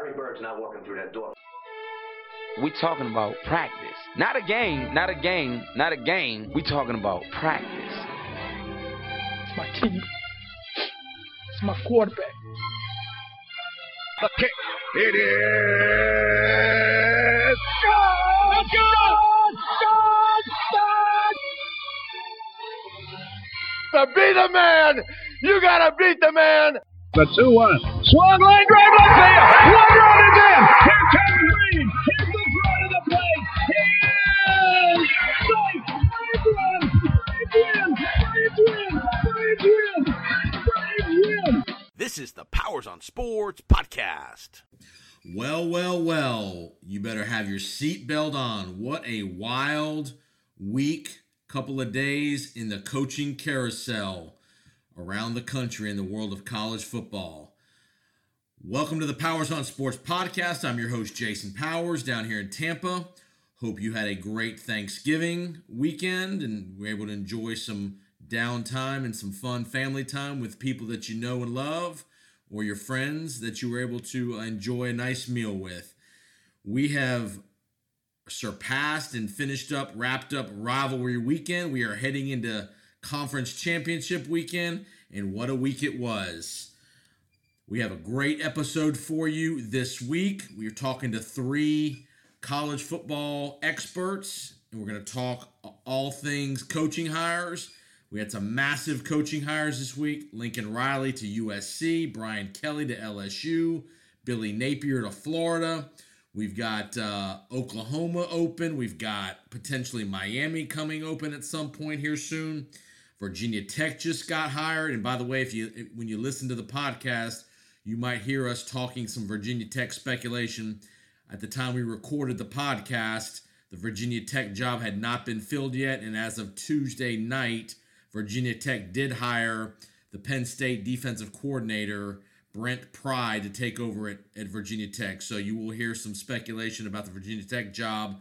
Larry Bird's not walking through that door. We talking about practice. Not a game, not a game, not a game. We talking about practice. It's my team. It's my quarterback. The kick. It is. God! God! God! God! To be the man, you gotta beat the man. The 2 1. Swung line drive left field. One run is in. Here comes Green. Here's the front of the plate. He is safe. Braves win. Braves win. Braves win. Braves win. Braves win. This is the Powers on Sports podcast. Well, well, well, you better have your seatbelt on. What a wild week, couple of days in the coaching carousel around the country in the world of college football. Welcome to the Powers on Sports podcast. I'm your host, Jason Powers, down here in Tampa. Hope you had a great Thanksgiving weekend and were able to enjoy some downtime and some fun family time with people that you know and love or your friends that you were able to uh, enjoy a nice meal with. We have surpassed and finished up, wrapped up rivalry weekend. We are heading into conference championship weekend, and what a week it was. We have a great episode for you this week. We are talking to three college football experts, and we're going to talk all things coaching hires. We had some massive coaching hires this week Lincoln Riley to USC, Brian Kelly to LSU, Billy Napier to Florida. We've got uh, Oklahoma open. We've got potentially Miami coming open at some point here soon. Virginia Tech just got hired. And by the way, if you when you listen to the podcast, you might hear us talking some Virginia Tech speculation. At the time we recorded the podcast, the Virginia Tech job had not been filled yet, and as of Tuesday night, Virginia Tech did hire the Penn State defensive coordinator Brent Pry to take over at, at Virginia Tech. So you will hear some speculation about the Virginia Tech job.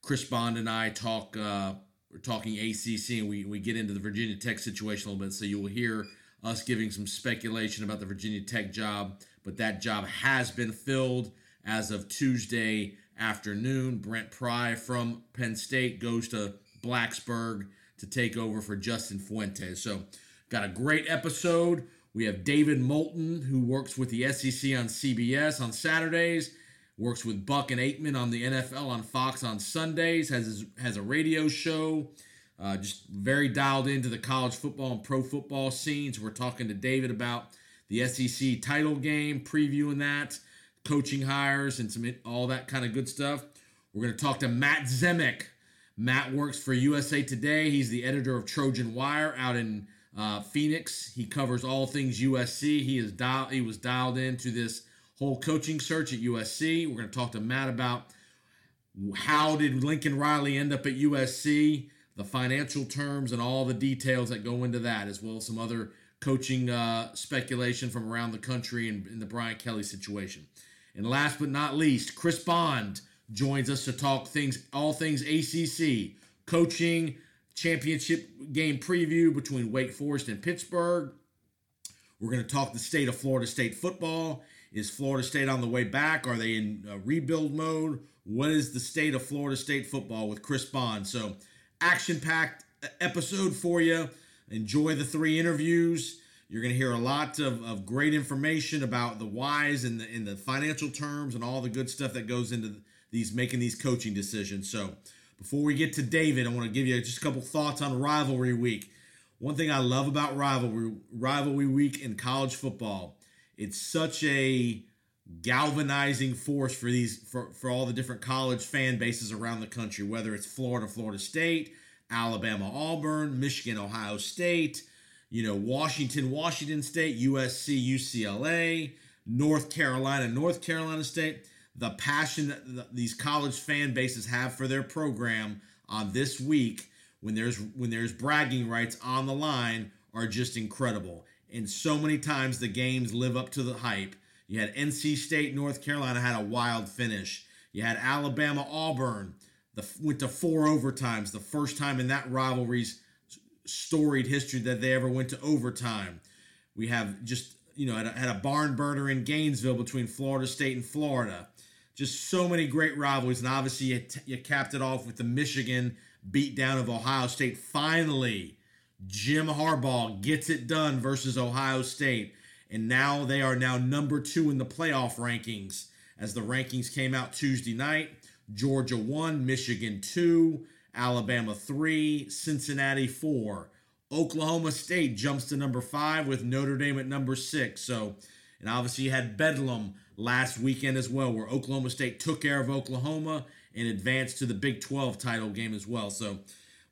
Chris Bond and I talk uh, we're talking ACC and we, we get into the Virginia Tech situation a little bit. So you will hear us giving some speculation about the Virginia Tech job, but that job has been filled as of Tuesday afternoon. Brent Pry from Penn State goes to Blacksburg to take over for Justin Fuentes. So got a great episode. We have David Moulton, who works with the SEC on CBS on Saturdays, works with Buck and Aikman on the NFL on Fox on Sundays, has his, has a radio show, uh, just very dialed into the college football and pro football scenes. We're talking to David about the SEC title game, previewing that, coaching hires, and some all that kind of good stuff. We're going to talk to Matt Zemek. Matt works for USA Today. He's the editor of Trojan Wire out in uh, Phoenix. He covers all things USC. He is dial- he was dialed into this whole coaching search at USC. We're going to talk to Matt about how did Lincoln Riley end up at USC, the financial terms, and all the details that go into that, as well as some other coaching uh, speculation from around the country and in the Brian Kelly situation. And last but not least, Chris Bond joins us to talk things, all things ACC, coaching, championship game preview between Wake Forest and Pittsburgh. We're going to talk the state of Florida State football. Is Florida State on the way back? Are they in uh, rebuild mode? What is the state of Florida State football with Chris Bond? So, action packed episode for you. Enjoy the three interviews. You're going to hear a lot of, of great information about the whys and the, in the financial terms and all the good stuff that goes into these making these coaching decisions. So, before we get to David, I want to give you just a couple thoughts on rivalry week. One thing I love about rivalry rivalry week in college football, it's such a galvanizing force for these for, for all the different college fan bases around the country, whether it's Florida, Florida State, Alabama, Auburn, Michigan, Ohio State, you know, Washington, Washington State, USC, UCLA, North Carolina, North Carolina State. The passion that these college fan bases have for their program on this week when there's when there's bragging rights on the line are just incredible. And so many times the games live up to the hype. You had NC State, North Carolina had a wild finish. You had Alabama, Auburn, the went to four overtimes, the first time in that rivalry's storied history that they ever went to overtime. We have just you know, had a, had a barn burner in Gainesville between Florida State and Florida. Just so many great rivalries, and obviously you, t- you capped it off with the Michigan beatdown of Ohio State. Finally, Jim Harbaugh gets it done versus Ohio State, and now they are now number two in the playoff rankings as the rankings came out Tuesday night. Georgia one, Michigan two, Alabama three, Cincinnati four. Oklahoma State jumps to number five with Notre Dame at number six. So, and obviously you had Bedlam last weekend as well, where Oklahoma State took care of Oklahoma and advanced to the Big 12 title game as well. So,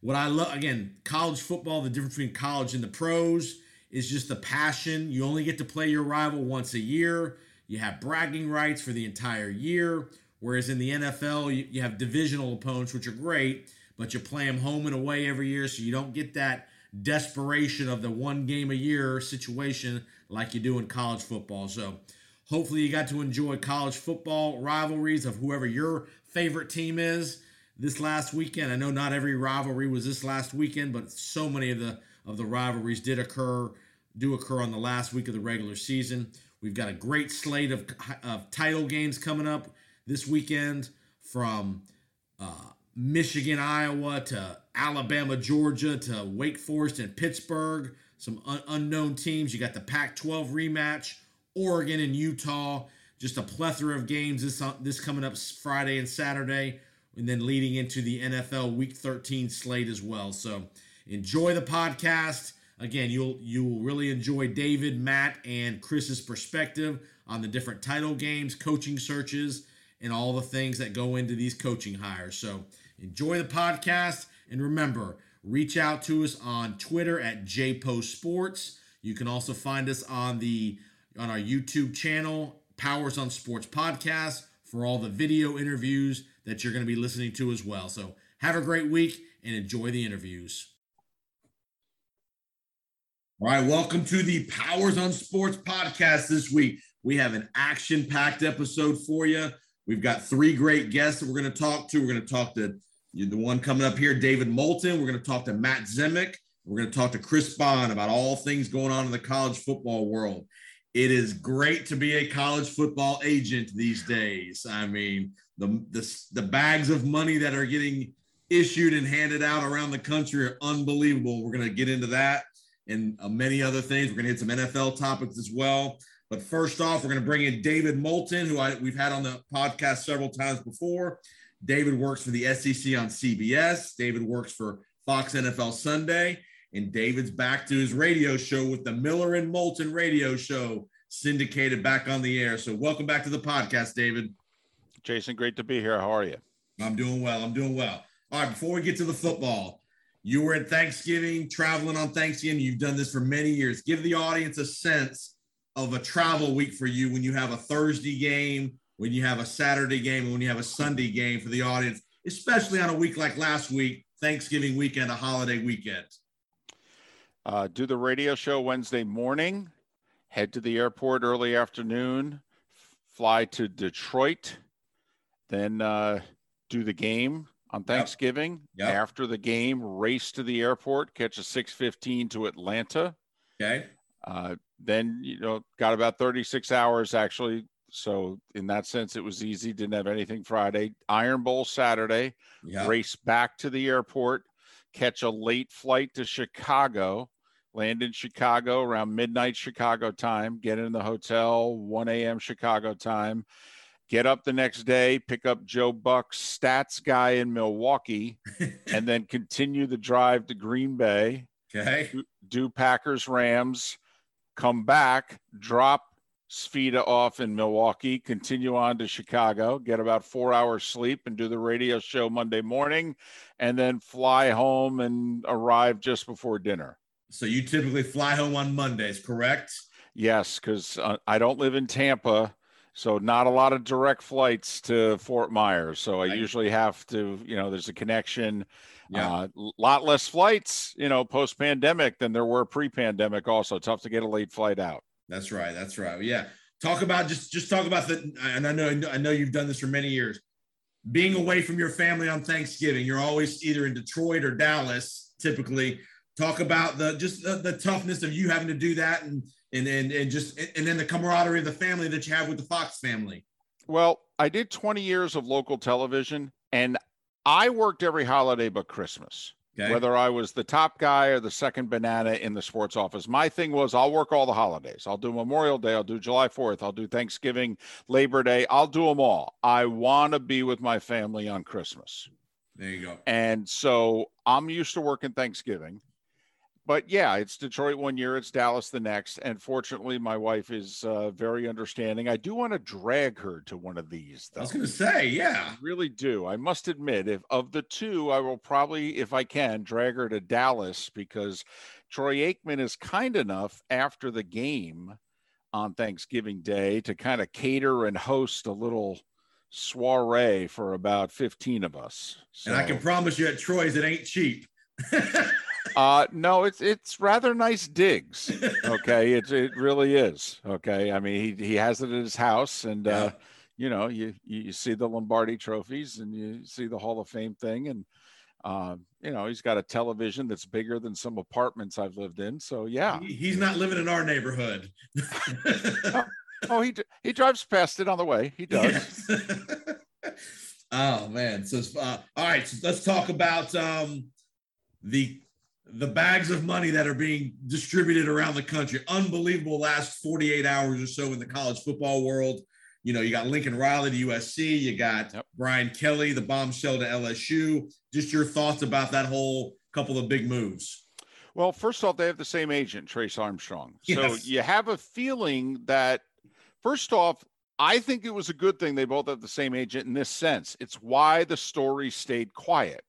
what I love again, college football, the difference between college and the pros is just the passion. You only get to play your rival once a year. You have bragging rights for the entire year. Whereas in the NFL, you, have divisional opponents, which are great, but you play them home and away every year, so you don't get that desperation of the one game a year situation like you do in college football. So hopefully you got to enjoy college football rivalries of whoever your favorite team is this last weekend. I know not every rivalry was this last weekend, but so many of the of the rivalries did occur do occur on the last week of the regular season. We've got a great slate of, of title games coming up this weekend from uh, Michigan, Iowa to Alabama, Georgia to Wake Forest and Pittsburgh. Some un- unknown teams. You got the Pac 12 rematch, Oregon and Utah. Just a plethora of games this, uh, this coming up Friday and Saturday, and then leading into the NFL Week 13 slate as well. So enjoy the podcast. Again, you'll you'll really enjoy David, Matt, and Chris's perspective on the different title games, coaching searches, and all the things that go into these coaching hires. So enjoy the podcast. And remember, reach out to us on Twitter at JPostSports. You can also find us on the on our YouTube channel, Powers on Sports Podcast, for all the video interviews that you're going to be listening to as well. So have a great week and enjoy the interviews. All right, welcome to the Powers on Sports podcast this week. We have an action packed episode for you. We've got three great guests that we're going to talk to. We're going to talk to the one coming up here, David Moulton. We're going to talk to Matt Zemek. We're going to talk to Chris Bond about all things going on in the college football world. It is great to be a college football agent these days. I mean, the, the, the bags of money that are getting issued and handed out around the country are unbelievable. We're going to get into that and uh, many other things. We're going to hit some NFL topics as well. But first off, we're going to bring in David Moulton, who I, we've had on the podcast several times before. David works for the SEC on CBS. David works for Fox NFL Sunday. And David's back to his radio show with the Miller and Moulton radio show syndicated back on the air. So welcome back to the podcast, David. Jason, great to be here. How are you? I'm doing well. I'm doing well. All right, before we get to the football, you were at Thanksgiving, traveling on Thanksgiving. You've done this for many years. Give the audience a sense of a travel week for you when you have a Thursday game, when you have a Saturday game, and when you have a Sunday game for the audience, especially on a week like last week, Thanksgiving weekend, a holiday weekend. Uh, do the radio show Wednesday morning, head to the airport early afternoon, fly to Detroit, then uh, do the game on Thanksgiving. Yep. Yep. After the game, race to the airport, catch a 615 to Atlanta. Okay. Uh, then, you know, got about 36 hours actually. So, in that sense, it was easy. Didn't have anything Friday. Iron Bowl Saturday, Yeah. race back to the airport, catch a late flight to Chicago, land in Chicago around midnight Chicago time, get in the hotel, 1 a.m. Chicago time, get up the next day, pick up Joe Buck's stats guy in Milwaukee, and then continue the drive to Green Bay, Okay. do Packers Rams, come back, drop Sfida off in Milwaukee, continue on to Chicago, get about four hours sleep, and do the radio show Monday morning, and then fly home and arrive just before dinner. So you typically fly home on Mondays, correct? Yes, because uh, I don't live in Tampa, so not a lot of direct flights to Fort Myers. So I Right. usually have to, you know, there's a connection. Yeah. Uh, a lot less flights, you know, post pandemic than there were pre pandemic. Also, tough to get a late flight out. That's right. That's right. Yeah. Talk about just just talk about the and I know I know you've done this for many years. Being away from your family on Thanksgiving, you're always either in Detroit or Dallas. Typically, talk about the just the, the toughness of you having to do that and and and, and just and then the camaraderie of the family that you have with the Fox family. Well, I did 20 years of local television and I worked every holiday but Christmas. Okay. Whether I was the top guy or the second banana in the sports office, my thing was I'll work all the holidays. I'll do Memorial Day, I'll do July 4th, I'll do Thanksgiving, Labor Day, I'll do them all. I want to be with my family on Christmas. There you go. And so I'm used to working Thanksgiving. But yeah, it's Detroit one year, it's Dallas the next. And fortunately, my wife is uh, very understanding. I do want to drag her to one of these, I was gonna say, yeah. I really do. I must admit, if of the two, I will probably, if I can, drag her to Dallas because Troy Aikman is kind enough after the game on Thanksgiving Day to kind of cater and host a little soiree for about 15 of us. And I can promise you at Troy's it ain't cheap. uh no it's it's rather nice digs okay it, it really is okay i mean he, he has it at his house and Yeah. uh you know you you see the lombardi trophies and you see the hall of fame thing and um you know he's got a television that's bigger than some apartments i've lived in so yeah He- He's not living in our neighborhood. oh he he drives past it on the way he does Yes. oh man. So uh, all right, so let's talk about um the the bags of money that are being distributed around the country. Unbelievable last 48 hours or so in the college football world. You know, you got Lincoln Riley to USC, you got Yep. Brian Kelly, the bombshell to LSU. Just your thoughts about that whole couple of big moves. Well, first off, they have the same agent, Trace Armstrong. So Yes. you have a feeling that, first off, I think it was a good thing they both have the same agent in this sense. It's why the story stayed quiet.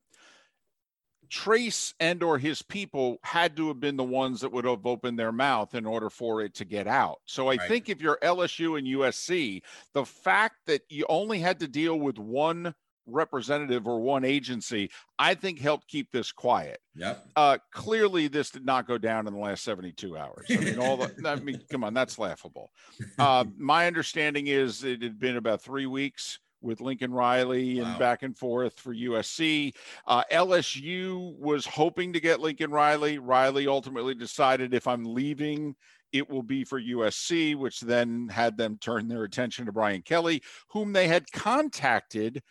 Trace and or his people had to have been the ones that would have opened their mouth in order for it to get out. So I Right. think if you're LSU and USC, the fact that you only had to deal with one representative or one agency, I think helped keep this quiet Yep. uh clearly this did not go down in the last 72 hours i mean all the i mean come on that's laughable uh, my understanding is it had been about three weeks with lincoln riley and Wow. back and forth for usc uh, lsu was hoping to get lincoln riley riley ultimately decided if i'm leaving it will be for USC, which then had them turn their attention to Brian Kelly, whom they had contacted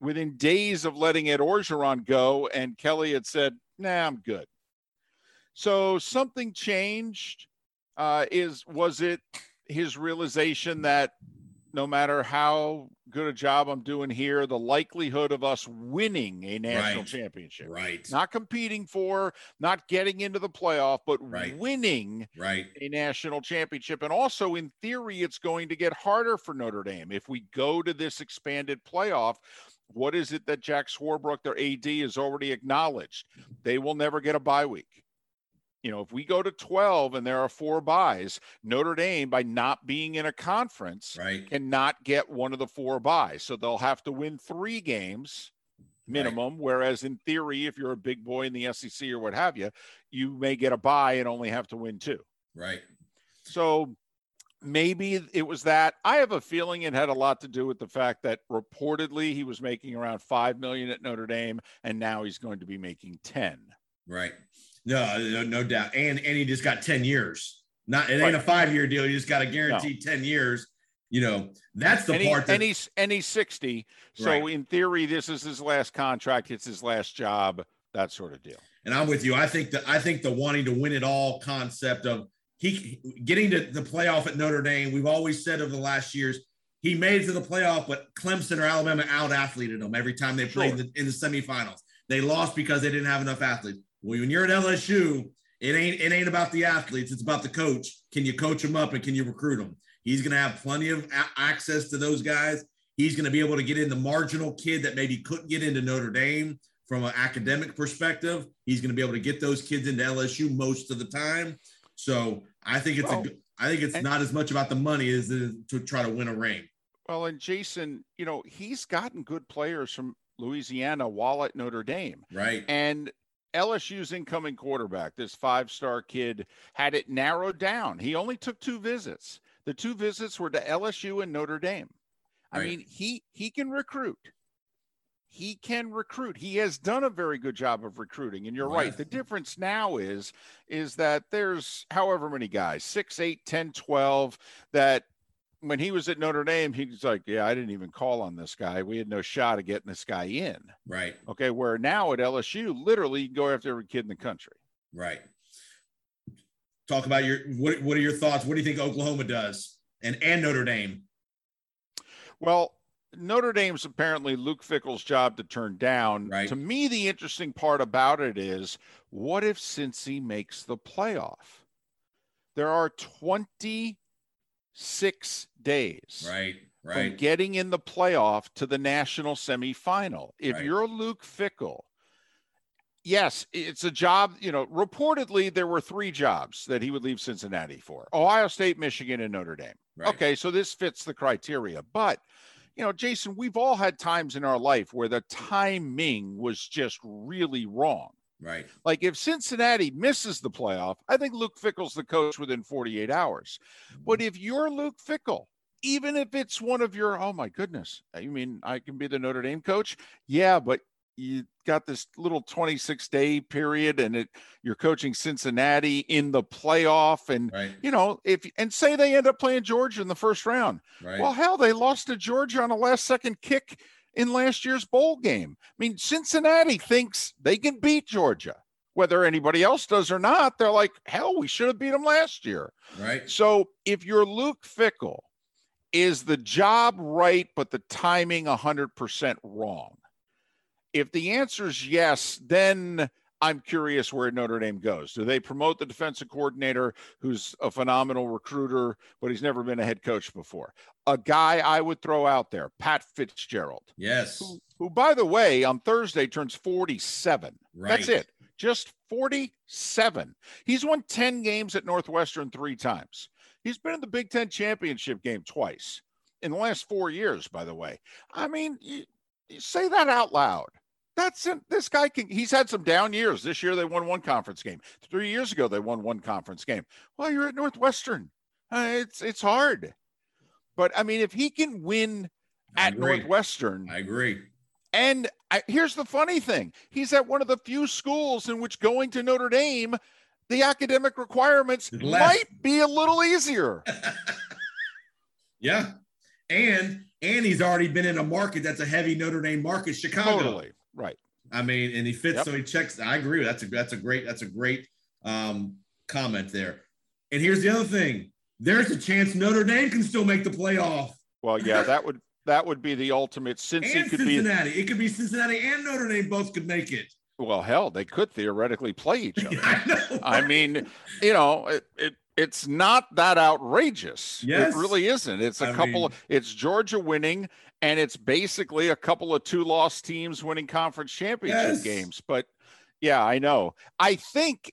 within days of letting Ed Orgeron go, and Kelly had said, "Nah, I'm good." So something changed. Uh, is was it his realization that no matter how good a job I'm doing here, the likelihood of us winning a national Right. championship, Right. not competing for, not getting into the playoff, but Right. winning Right. a national championship. And also, in theory, it's going to get harder for Notre Dame. If we go to this expanded playoff, what is it that Jack Swarbrick, their AD, has already acknowledged? They will never get a bye week. You know, if we go to 12 and there are four byes, Notre Dame, by not being in a conference, Right. cannot get one of the four byes. So they'll have to win three games minimum. Whereas in theory, if you're a big boy in the SEC or what have you, you may get a bye and only have to win two. Right. So maybe it was that. I have a feeling it had a lot to do with the fact that reportedly he was making around five million at Notre Dame, and now he's going to be making ten. Right. No, no, no doubt. And and he just got 10 years. Not it ain't Right. a five year deal. You just got a guaranteed 10 years. You know, that's the and, he- part that and he's and he's sixty. So Right. in theory, this is his last contract. It's his last job. That sort of deal. and I'm with you. I think that I think the wanting to win it all concept of he getting to the playoff at Notre Dame. We've always said over the last years he made it to the playoff, but Clemson or Alabama out athleted them every time they played Sure. in, the, in the semifinals. They lost because they didn't have enough athletes. Well, when you're at LSU, it ain't it ain't about the athletes. It's about the coach. Can you coach them up and can you recruit them? He's going to have plenty of a- access to those guys. He's going to be able to get in the marginal kid that maybe couldn't get into Notre Dame from an academic perspective. He's going to be able to get those kids into LSU most of the time. So I think it's Well, a good- I think it's and- not as much about the money as to try to win a ring. Well, and Jason, you know, he's gotten good players from Louisiana while at Notre Dame. Right. And LSU's incoming quarterback, this five star kid, had it narrowed down. He only took two visits. The two visits were to LSU and Notre Dame. I mean, he he can recruit. he can recruit. He has done a very good job of recruiting. And you're oh, right. Right. The difference now is is that there's however many guys, 6, 8, 10, 12 that when he was at Notre Dame, he's like, Yeah, I didn't even call on this guy. We had no shot of getting this guy in. Right. Okay. Where now at LSU, literally you can go after every kid in the country. Right. Talk about your what what are your thoughts? What do you think Oklahoma does? And and Notre Dame. Well, Notre Dame's apparently Luke Fickell's job to turn down. Right. To me, the interesting part about it is what if Cincy makes the playoff? There are 26 days Right. from Right. getting in the playoff to the national semifinal. If Right. you're Luke Fickell, yes, it's a job. You know, reportedly, there were three jobs that he would leave Cincinnati for Ohio State, Michigan, and Notre Dame. Right. Okay, so this fits the criteria. But, you know, Jason, we've all had times in our life where the timing was just really wrong. Right. Like if Cincinnati misses the playoff, I think Luke Fickell's the coach within 48 hours. But mm-hmm. if you're Luke Fickell, even if it's one of your, oh my goodness, you mean I can be the Notre Dame coach? Yeah, but you got this little 26 day period and it you're coaching Cincinnati in the playoff and Right. you know if and say they end up playing Georgia in the first round. Right. Well, hell, they lost to Georgia on a last second kick in last year's bowl game. I mean, Cincinnati thinks they can beat Georgia. Whether anybody else does or not, they're like, hell, we should have beat them last year. right. So if you're Luke Fickell, is the job right, but the timing 100% wrong? If the answer is yes, then I'm curious where Notre Dame goes. Do they promote the defensive coordinator who's a phenomenal recruiter, but he's never been a head coach before? A guy I would throw out there, Pat Fitzgerald, Yes. who, who by the way, on Thursday turns 47. Right. That's it. Just 47. He's won 10 games at Northwestern three times. He's been in the Big Ten championship game twice in the last four years, by the way. I mean, you, you say that out loud. That's. This guy can, he's had some down years. This year they won one conference game. Three years ago they won one conference game. Well, you're at Northwestern. Uh, it's, it's hard. But I mean, if he can win I at agree. Northwestern, I agree. and I, here's the funny thing he's at one of the few schools in which going to Notre Dame, the academic requirements less. might be a little easier. Yeah. And and he's already been in a market that's a heavy Notre Dame market, Chicago. totally. Right. I mean, and he fits, Yep. so he checks. I agree. That's a that's a great that's a great um, comment there. And here's the other thing: there's a chance Notre Dame can still make the playoff, Well, yeah, that would that would be the ultimate since and could be Cincinnati. It could be Cincinnati and Notre Dame both could make it. well, hell, they could theoretically play each other. I know. I mean, you know, it, it it's not that outrageous. Yes. It really isn't. It's a I couple mean- of it's Georgia winning and it's basically a couple of two loss teams winning conference championship Yes. games. But yeah, I know. I think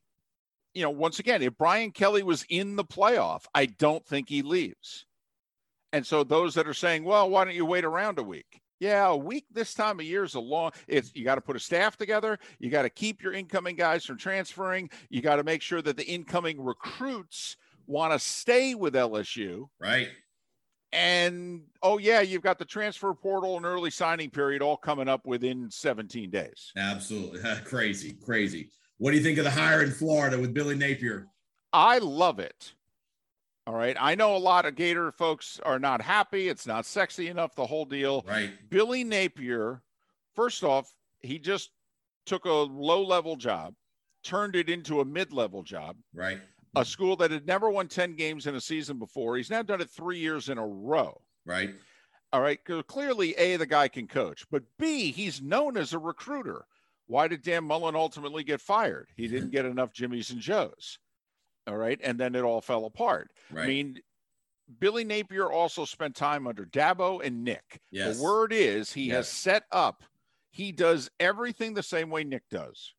you know, once again, if Brian Kelly was in the playoff, I don't think he leaves. And so those that are saying, well, why don't you wait around a week? Yeah, a week this time of year is a long. It's you got to put a staff together. You got to keep your incoming guys from transferring. You got to make sure that the incoming recruits want to stay with LSU. right. And oh yeah, you've got the transfer portal and early signing period all coming up within 17 days. Absolutely crazy, crazy. What do you think of the hire in Florida with Billy Napier? I love it. All right. I know a lot of Gator folks are not happy. It's not sexy enough, the whole deal. Right. Billy Napier, first off, he just took a low level job, turned it into a mid level job, Right. A school that had never won 10 games in a season before. He's now done it three years in a row. Right. All right. Clearly, A, the guy can coach, but B, he's known as a recruiter. Why did Dan Mullen ultimately get fired? He didn't get enough Jimmys and Joes. All right. And then it all fell apart. Right. I mean, Billy Napier also spent time under Dabo and Nick. Yes. The word is he has set up, he does everything the same way Nick does.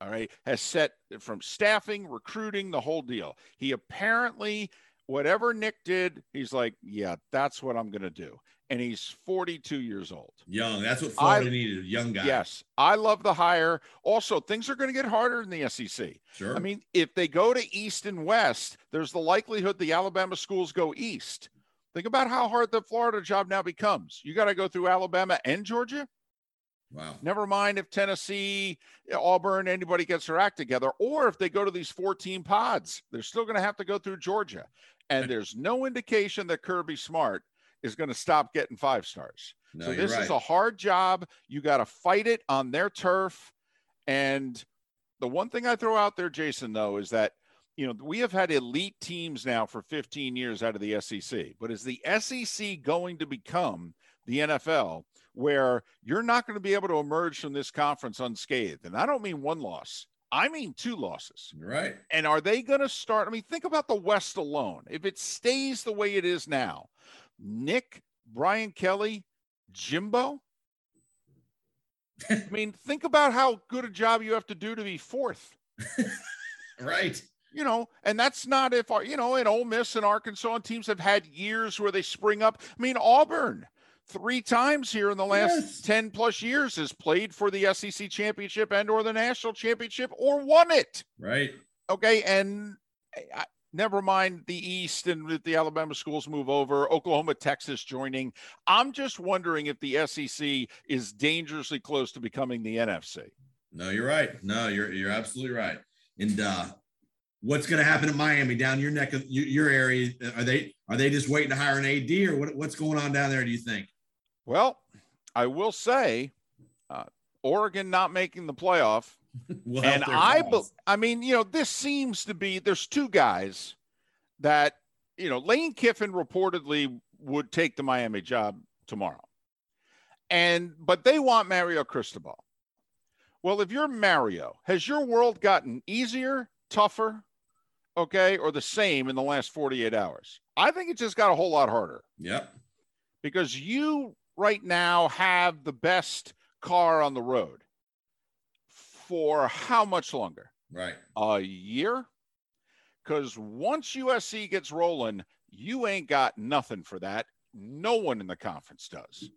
All right. Has set from staffing, recruiting, the whole deal. He apparently, whatever Nick did, he's like, yeah, that's what I'm going to do. And he's 42 years old. Young. That's what Florida I- needed. Young guy. Yes. I love the hire. Also, things are going to get harder in the SEC. Sure. I mean, if they go to East and West, there's the likelihood the Alabama schools go East. Think about how hard the Florida job now becomes. You got to go through Alabama and Georgia. Wow. Never mind if Tennessee, Auburn, anybody gets their act together, or if they go to these 14 pods, they're still going to have to go through Georgia. And there's no indication that Kirby Smart is going to stop getting five stars. No, so this right. is a hard job. You got to fight it on their turf. And the one thing I throw out there, Jason, though, is that you know we have had elite teams now for 15 years out of the SEC. But is the SEC going to become the NFL, where you're not going to be able to emerge from this conference unscathed? And I don't mean one loss. I mean two losses. Right. And are they going to start? I mean, think about the West alone. If it stays the way it is now, Nick, Brian Kelly, Jimbo. I mean, think about how good a job you have to do to be fourth. Right. You know, and that's not if you know, in Ole Miss and Arkansas and teams have had years where they spring up. I mean, Auburn three times here in the last Yes. 10 plus years has played for the SEC championship and or the national championship or won it. Right. Okay, and I, never mind the East and the Alabama schools move over, Oklahoma, Texas joining. I'm just wondering if the SEC is dangerously close to becoming the NFC. No, you're right. No, you're you're absolutely right. And uh what's going to happen in Miami down your neck of your, your area? Are they are they just waiting to hire an AD or what, what's going on down there? Do you think? Well, I will say, uh, Oregon not making the playoff, help and I, be. I mean, you know, this seems to be. There's two guys that you know. Lane Kiffin reportedly would take the Miami job tomorrow, and but they want Mario Cristobal. Well, if you're Mario, has your world gotten easier, tougher, okay, or the same in the last 48 hours? I think it just got a whole lot harder Yep. because you right now have the best car on the road for how much longer? Right. A year? Because once USC gets rolling, you ain't got nothing for that. No one in the conference does.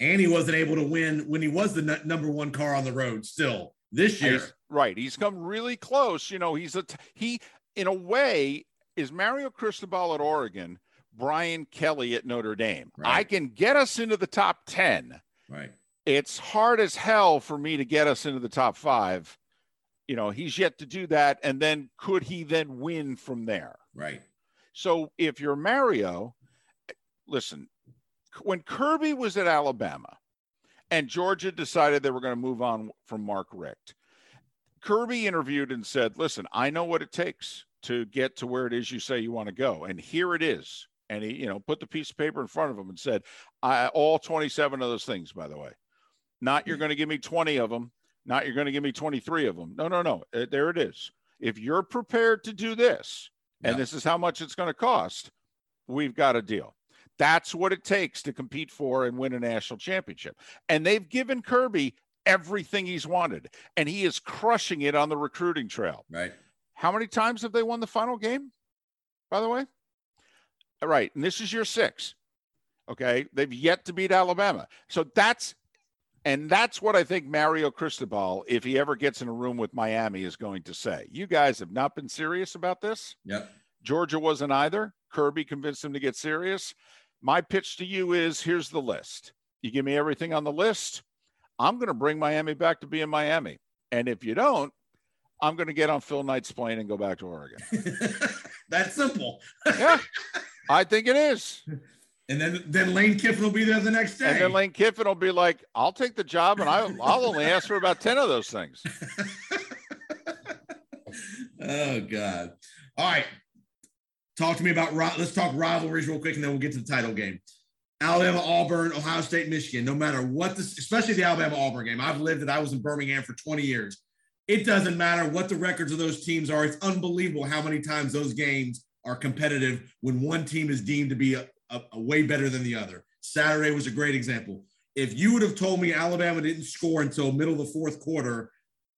And he wasn't able to win when he was the number one car on the road. Still this year. He's- right. He's come really close. You know, he's a t- he in a way is Mario Cristobal at Oregon, Brian Kelly at Notre Dame. I can get us into the top 10. Right. it's hard as hell for me to get us into the top five. You know, he's yet to do that. And then could he then win from there? Right. So if you're Mario, listen, when Kirby was at Alabama and Georgia decided they were going to move on from Mark Richt, Kirby interviewed and said, listen, I know what it takes to get to where it is you say you want to go. And here it is. And he, you know, put the piece of paper in front of him and said, I, all 27 of those things, by the way. Not you're going to give me 20 of them. Not you're going to give me 23 of them. No, no, no. Uh, there it is. If you're prepared to do this, and Yeah. this is how much it's going to cost, we've got a deal. That's what it takes to compete for and win a national championship. And they've given Kirby everything he's wanted, and he is crushing it on the recruiting trail. Right. How many times have they won the final game, by the way? All right. And this is your six. Okay. They've yet to beat Alabama. So that's, and that's what I think Mario Cristobal, if he ever gets in a room with Miami, is going to say. You guys have not been serious about this. Yep. Georgia wasn't either. Kirby convinced him to get serious. My pitch to you is here's the list. You give me everything on the list. I'm going to bring Miami back to being Miami. And if you don't, I'm going to get on Phil Knight's plane and go back to Oregon. That's simple. Yeah, I think it is. And then then Lane Kiffin will be there the next day. And then Lane Kiffin will be like, I'll take the job and I'll, I'll only ask for about 10 of those things. oh God. All right. Talk to me about let's talk rivalries real quick and then we'll get to the title game. Alabama, Auburn, Ohio State, Michigan. No matter what this, especially the Alabama Auburn game. I've lived it. I was in Birmingham for 20 years. It doesn't matter what the records of those teams are. It's unbelievable how many times those games are competitive when one team is deemed to be a, a, a way better than the other. Saturday was a great example. If you would have told me Alabama didn't score until middle of the fourth quarter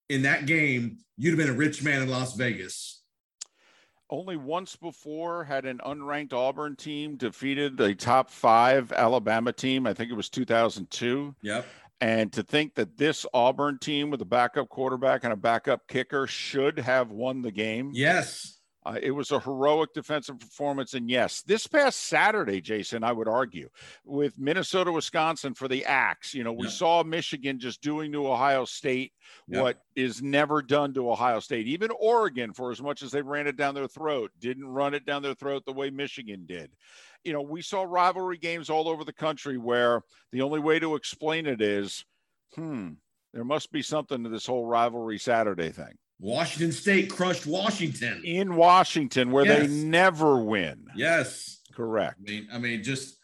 in that game, you'd have been a rich man in Las Vegas. Only once before had an unranked Auburn team defeated a top five Alabama team. I think it was 2002. Yep. And to think that this Auburn team with a backup quarterback and a backup kicker should have won the game. Yes. Uh, it was a heroic defensive performance. And yes, this past Saturday, Jason, I would argue with Minnesota, Wisconsin for the Axe, you know, we Yeah. saw Michigan just doing to Ohio State Yeah. what is never done to Ohio State. Even Oregon, for as much as they ran it down their throat, didn't run it down their throat the way Michigan did. You know, we saw rivalry games all over the country where the only way to explain it is, hmm, there must be something to this whole rivalry Saturday thing Washington State crushed Washington. in Washington where Yes. they never win. Yes. Correct. I mean, I mean, just,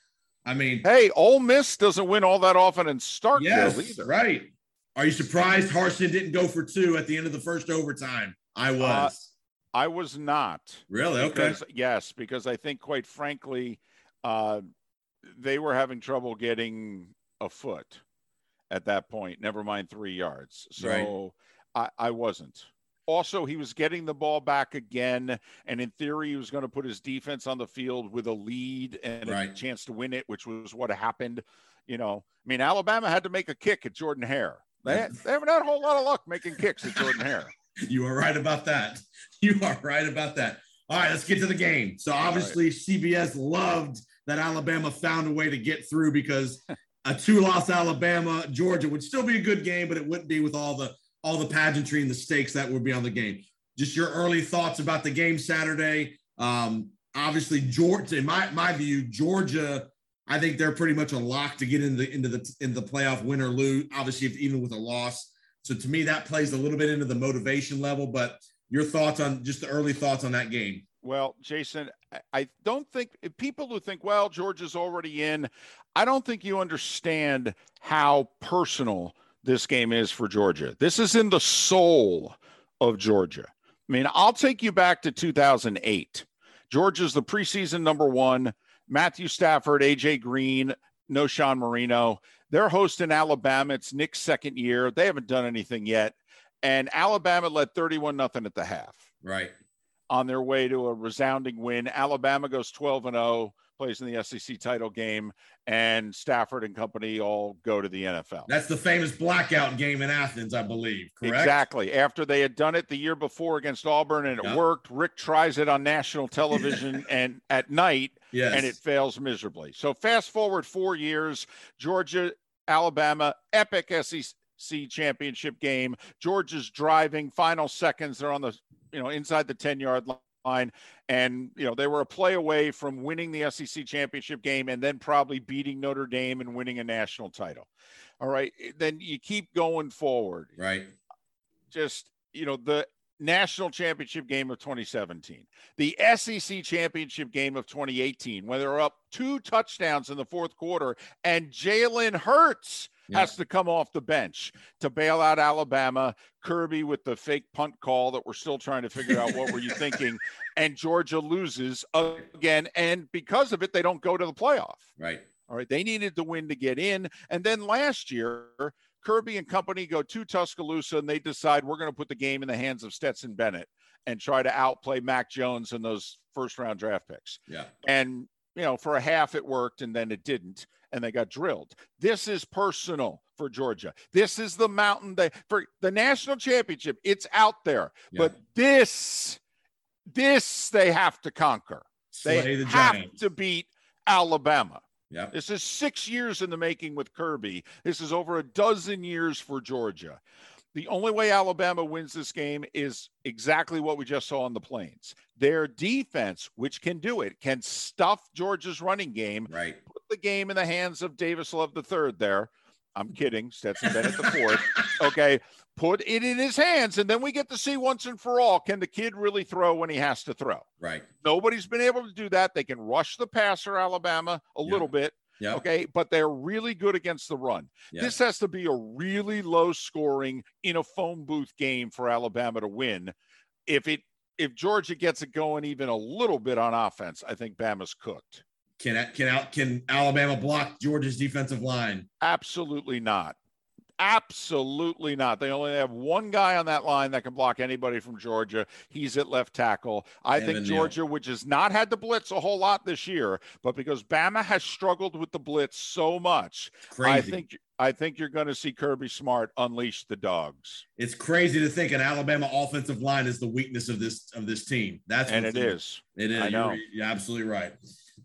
I mean, Hey, Ole Miss doesn't win all that often in Starkville yes, either. right. Are you surprised Harsin didn't go for two at the end of the first overtime? I was. I was not. really? Okay. Because, yes, because I think, quite frankly, uh, they were having trouble getting a foot at that point. Never mind three yards. So I, I wasn't. Also, he was getting the ball back again, and in theory, he was going to put his defense on the field with a lead and a chance to win it, which was what happened. You know, I mean, Alabama had to make a kick at Jordan Hare. They, they haven't had a whole lot of luck making kicks at Jordan Hare. You are right about that. You are right about that. All right, let's get to the game. So obviously CBS loved that Alabama found a way to get through because a two-loss Alabama Georgia would still be a good game, but it wouldn't be with all the all the pageantry and the stakes that would be on the game. Just your early thoughts about the game Saturday. Um, obviously, Georgia, in my my view, Georgia. I think they're pretty much a lock to get into into the into the playoff win or lose. Obviously, if, even with a loss. So to me, that plays a little bit into the motivation level. But your thoughts on just the early thoughts on that game? Well, Jason, I- I don't think people who think, well, Georgia's already in, I don't think you understand how personal this game is for Georgia. This is in the soul of Georgia. I mean, I'll take you back to 2008. Georgia's the preseason number one. Matthew Stafford, AJ Green, Knowshon Moreno. They're hosting Alabama. It's Nick's second year. They haven't done anything yet. And Alabama led 31 nothing at the half Right. on their way to a resounding win. Alabama goes 12 and 0, plays in the SEC title game, and Stafford and company all go to the NFL. That's the famous blackout game in Athens, I believe. Correct. Exactly. After they had done it the year before against Auburn and it Yeah. worked, Richt tries it on national television and at night Yes. and it fails miserably. So fast forward 4 years, Georgia, Alabama, epic SEC championship game. Georgia's driving final seconds they're on the you know inside the 10 yard line and you know they were a play away from winning the SEC championship game and then probably beating Notre Dame and winning a national title. All right, eh, then you keep going forward. right. Just, you know, the national championship game of 2017, the SEC championship game of 2018, when they're up two touchdowns in the fourth quarter and Jalen Hurts Yeah. has to come off the bench to bail out Alabama. Kirby with the fake punt call that we're still trying to figure out what were you thinking. And Georgia loses again. And because of it, they don't go to the playoff. Right. All right. They needed the win to get in. And then last year, Kirby and company go to Tuscaloosa and they decide we're going to put the game in the hands of Stetson Bennett and try to outplay Mac Jones and those first round draft picks. Yeah. And, you know, for a half it worked and then it didn't. And they got drilled. This is personal for Georgia. This is the mountain they for the national championship. It's out there. Yeah. But this, this they have to conquer. They the have Giants. to beat Alabama. Yeah. This is six years in the making with Kirby. This is over a dozen years for Georgia. The only way Alabama wins this game is exactly what we just saw on the plains. Their defense, which can do it, can stuff Georgia's running game, Right. The game in the hands of Davis Love the third there. I'm kidding. Stetson Bennett the fourth. Okay. Put it in his hands, and then we get to see once and for all can the kid really throw when he has to throw? Right. Nobody's been able to do that. They can rush the passer, Alabama, a Yeah. little bit. Yeah. Okay. But they're really good against the run. Yeah. This has to be a really low scoring in a phone booth game for Alabama to win. If it if Georgia gets it going even a little bit on offense, I think Bama's cooked. Can can Al- can Alabama block Georgia's defensive line? Absolutely not. Absolutely not. They only have one guy on that line that can block anybody from Georgia. He's at left tackle. I think. Georgia, which has not had to blitz a whole lot this year, but because Bama has struggled with the blitz so much, Crazy. I think I think you're going to see Kirby Smart unleash the dogs, it's crazy to think an Alabama offensive line is the weakness of this of this team. That's and it in- is. It is. I know. You're, you're absolutely right.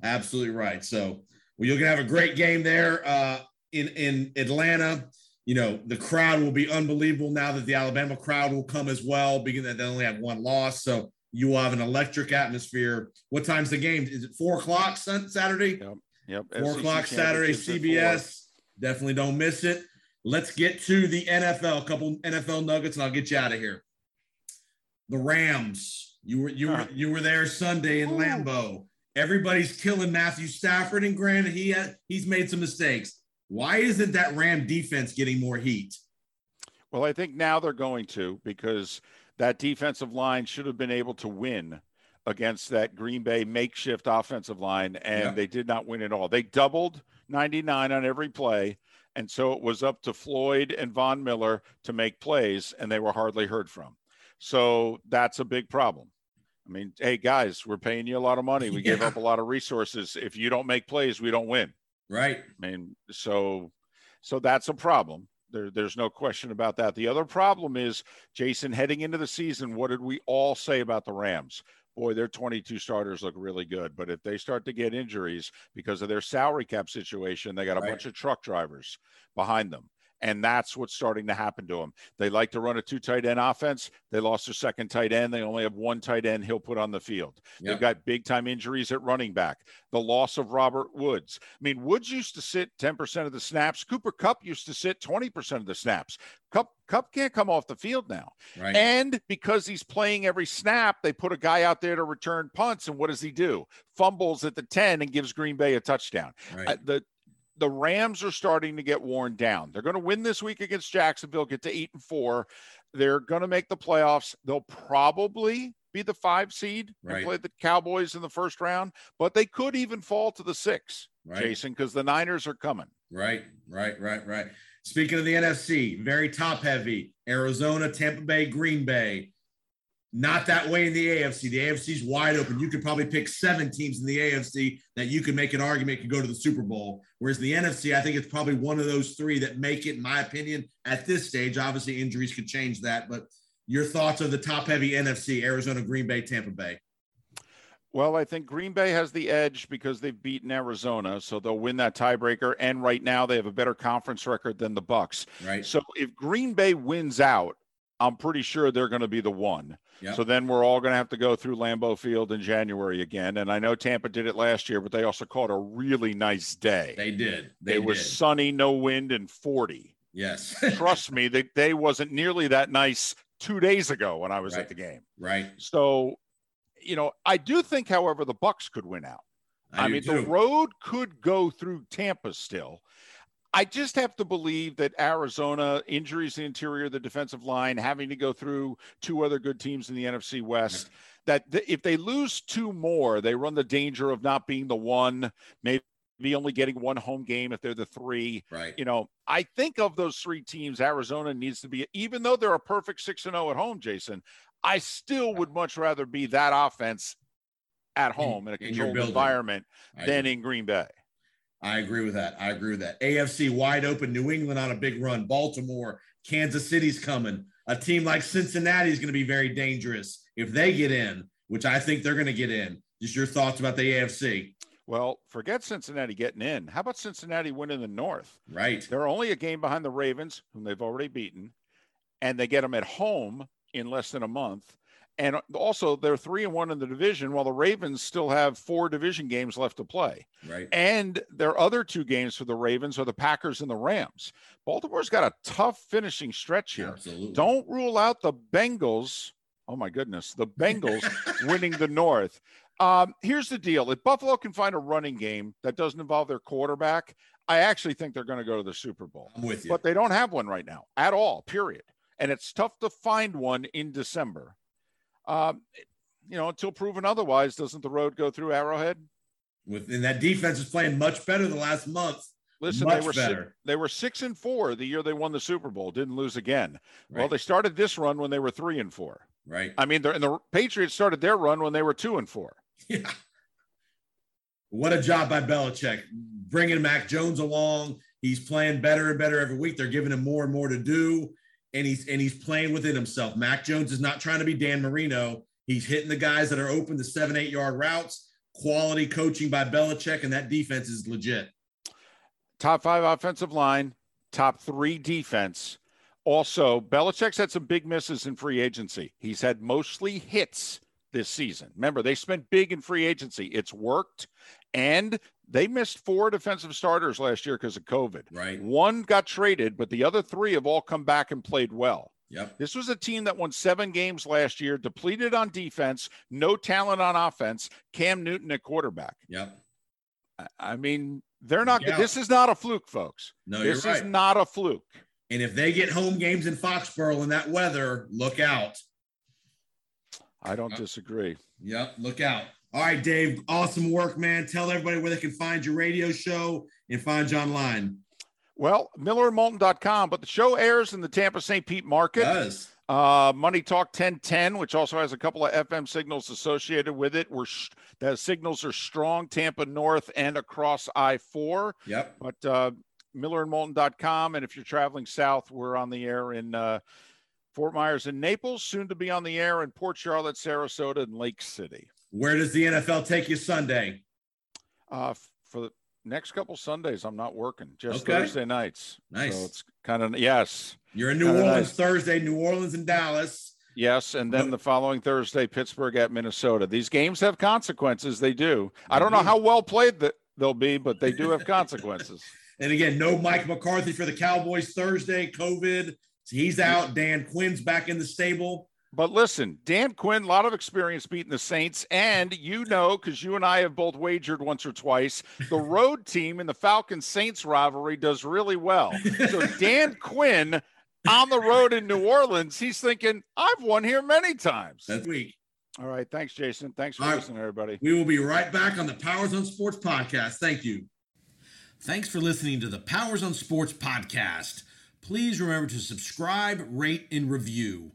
Absolutely right. So, well, you're gonna have a great game there uh, in in Atlanta. You know, the crowd will be unbelievable now that the Alabama crowd will come as well, being that they only have one loss. So you will have an electric atmosphere. What time's the game? Is it four o'clock Saturday? Yep. Yep. Four SEC o'clock Saturday, championships at four. CBS. Definitely don't miss it. Let's get to the NFL. A couple NFL nuggets, and I'll get you out of here. The Rams. You were you were you were there Sunday in Lambeau. Everybody's killing Matthew Stafford, and granted, he had, he's made some mistakes. Why isn't that Ram defense getting more heat? Well, I think now they're going to because that defensive line should have been able to win against that Green Bay makeshift offensive line, and Yeah. they did not win at all. They doubled 99 on every play, and so it was up to Floyd and Von Miller to make plays, and they were hardly heard from. So that's a big problem. I mean, hey guys, we're paying you a lot of money. We Yeah. up a lot of resources. If you don't make plays, we don't win. Right. I mean, so so that's a problem. There, there's no question about that. The other problem is, Jason, heading into the season, what did we all say about the Rams? Boy, their 22 starters look really good, but if they start to get injuries because of their salary cap situation, they got a Right. bunch of truck drivers behind them. And that's what's starting to happen to them. They like to run a two tight end offense. They lost their second tight end. They only have one tight end he'll put on the field. Yep. They've got big time injuries at running back. The loss of Robert Woods. I mean, Woods used to sit 10% of the snaps. Cooper Kupp used to sit 20% of the snaps. Kupp Kupp can't come off the field now. Right. And because he's playing every snap, they put a guy out there to return punts. And what does he do? Fumbles at the 10 and gives Green Bay a touchdown. right. Uh, the the Rams are starting to get worn down. They're going to win this week against Jacksonville, get to eight and four. They're going to make the playoffs. They'll probably be the five seed Right. and play the Cowboys in the first round, but they could even fall to the six, Right. Jason, because the Niners are coming. Right, right, right, right. Speaking of the NFC, very top heavy. Arizona, Tampa Bay, Green Bay. Not that way in the AFC. The AFC is wide open. You could probably pick seven teams in the AFC that you could make an argument could go to the Super Bowl. Whereas the NFC, I think it's probably one of those three that make it, in my opinion, at this stage. Obviously, injuries could change that. But your thoughts of the top heavy NFC, Arizona, Green Bay, Tampa Bay. Well, I think Green Bay has the edge because they've beaten Arizona, so they'll win that tiebreaker. And right now, they have a better conference record than the Bucs. Right. So if Green Bay wins out, I'm pretty sure they're going to be the one. Yep. So then we're all going to have to go through Lambeau Field in January again. And I know Tampa did it last year, but they also caught a really nice day. They did. They it was sunny, no wind, and 40. Yes. Trust me, the day wasn't nearly that nice two days ago when I was Right. at the game. right. So, you know, I do think, however, the Bucs could win out. I, do mean, too. the road could go through Tampa still. I just have to believe that Arizona, injuries the interior of the defensive line, having to go through two other good teams in the NFC West, that th- if they lose two more, they run the danger of not being the one, maybe only getting one home game if they're the three. Right. You know, I think of those three teams, Arizona needs to be, even though they're a perfect 6 and 0 at home, Jason, I still would much rather be that offense at home in, a in your controlled building. environment than in Green Bay. I agree with that. I agree with that. AFC wide open, New England on a big run, Baltimore, Kansas City's coming. A team like Cincinnati is going to be very dangerous if they get in, which I think they're going to get in. Just your thoughts about the AFC. Well, forget Cincinnati getting in. How about Cincinnati winning the North? Right. They're only a game behind the Ravens, whom they've already beaten, and they get them at home in less than a month. And also, they're three and one in the division, while the Ravens still have four division games left to play. Right. And their other two games for the Ravens are the Packers and the Rams. Baltimore's got a tough finishing stretch here. Absolutely. Don't rule out the Bengals. Oh my goodness, the Bengals winning the North. Um, here's the deal: if Buffalo can find a running game that doesn't involve their quarterback, I actually think they're going to go to the Super Bowl. I'm with you. But they don't have one right now at all. Period. And it's tough to find one in December. Um, you know, until proven otherwise, doesn't the road go through Arrowhead? With and that defense is playing much better the last month. Listen, Much they were si- better. they were six and four the year they won the Super Bowl, didn't lose again. Well, they started this run when they were three and four. right. I mean, the, and the Patriots started their run when they were two and four. Yeah. What a job by Belichick bringing Mac Jones along. He's playing better and better every week. They're giving him more and more to do, and he's and he's playing within himself. Mac Jones is not trying to be Dan Marino. He's hitting the guys that are open, the seven eight yard routes. Quality coaching by Belichick, and that defense is legit. Top five offensive line, top three defense. Also, Belichick's had some big misses in free agency. He's had mostly hits this season. Remember, they spent big in free agency. It's worked, and they missed four defensive starters last year because of COVID. Right. One got traded, but the other three have all come back and played well. Yep. This was a team that won seven games last year, depleted on defense, no talent on offense, Cam Newton at quarterback. Yep. I- mean, they're not Yeah. This is not a fluke, folks. No, this you're this is not a fluke. And if they get home games in Foxborough in that weather, look out. I don't uh, disagree. Yep, look out. All right, Dave. Awesome work, man. Tell everybody where they can find your radio show and find you online. Well, millerandmolton.com, but the show airs in the Tampa St. Pete market. Does. Uh, Money Talk 1010, which also has a couple of FM signals associated with it. We're sh- the signals are strong, Tampa North and across I 4. Yep. But uh, millerandmolton.com. And if you're traveling south, we're on the air in uh, Fort Myers and Naples, soon to be on the air in Port Charlotte, Sarasota, and Lake City. Where does the NFL take you Sunday? Uh, for the next couple Sundays, I'm not working, just Okay. Thursday nights. Nice. So it's kind of, yes. You're in New Kinda Orleans nice. Thursday, New Orleans and Dallas. Yes, and then the following Thursday, Pittsburgh at Minnesota. These games have consequences. They do. I don't know how well played that they'll be, but they do have consequences. And again, no Mike McCarthy for the Cowboys Thursday, COVID. So he's out. Dan Quinn's back in the stable. But listen, Dan Quinn, a lot of experience beating the Saints, and you know, because you and I have both wagered once or twice, the road team in the Falcons Saints rivalry does really well. So Dan Quinn on the road in New Orleans, he's thinking, I've won here many times. That's week. All right. Thanks, Jason. Thanks for All right. listening, everybody. We will be right back on the Powers on Sports podcast. Thank you. Thanks for listening to the Powers on Sports podcast. Please remember to subscribe, rate, and review.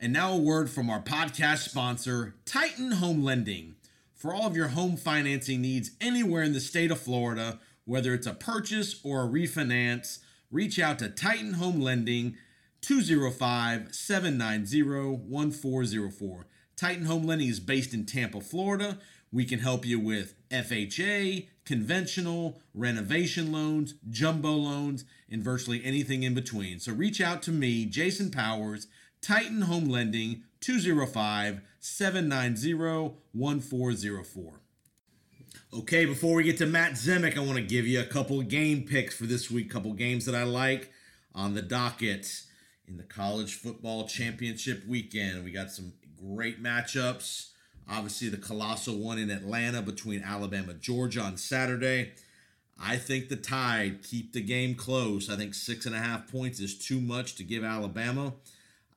And now a word from our podcast sponsor, Titan Home Lending. For all of your home financing needs anywhere in the state of Florida, whether it's a purchase or a refinance, reach out to Titan Home Lending 205 790 1404. Titan Home Lending is based in Tampa, Florida. We can help you with FHA, conventional, renovation loans, jumbo loans, and virtually anything in between. So reach out to me, Jason Powers, Titan Home Lending 205 790 1404. Okay, before we get to Matt Zemek, I want to give you a couple game picks for this week, couple games that I like on the docket in the college football championship weekend. We got some great matchups. Obviously, the colossal one in Atlanta between Alabama Georgia on Saturday. I think the Tide keep the game close. I think six and a half points is too much to give Alabama.